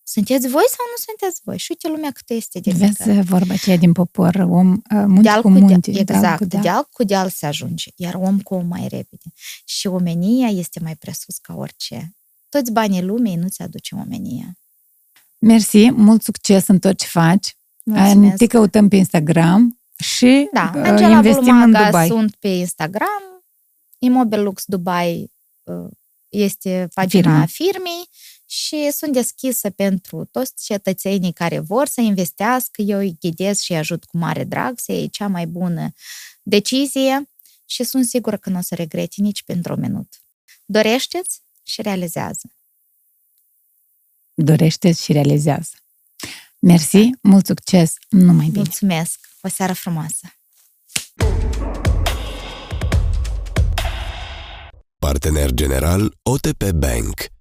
Speaker 2: Sunteți voi sau nu sunteți voi? Și uite lumea cât este de
Speaker 1: Vezi mică. vorba aceea din popor, om, uh, munte deal cu munte.
Speaker 2: Deal, exact, deal cu deal. deal cu deal se ajunge, iar om cu om mai repede. Și omenia este mai presus ca orice. Toți banii lumii nu-ți aduce omenia.
Speaker 1: Mersi, mult succes în tot ce faci.
Speaker 2: Mulțumesc.
Speaker 1: Te căutăm pe Instagram și
Speaker 2: da,
Speaker 1: uh,
Speaker 2: Angela
Speaker 1: investim
Speaker 2: Bulmaga
Speaker 1: în Dubai.
Speaker 2: sunt pe Instagram, Imobil Lux Dubai uh, este pagina Firma. firmei și sunt deschisă pentru toți cetățenii care vor să investească. Eu îi ghidez și îi ajut cu mare drag să iei cea mai bună decizie și sunt sigură că nu o să regreti nici pentru un minut. Dorește-ți și realizează
Speaker 1: dorește și realizează. Mersi, mult succes, numai bine!
Speaker 2: Mulțumesc! O seară frumoasă!
Speaker 3: Partener general OTP Bank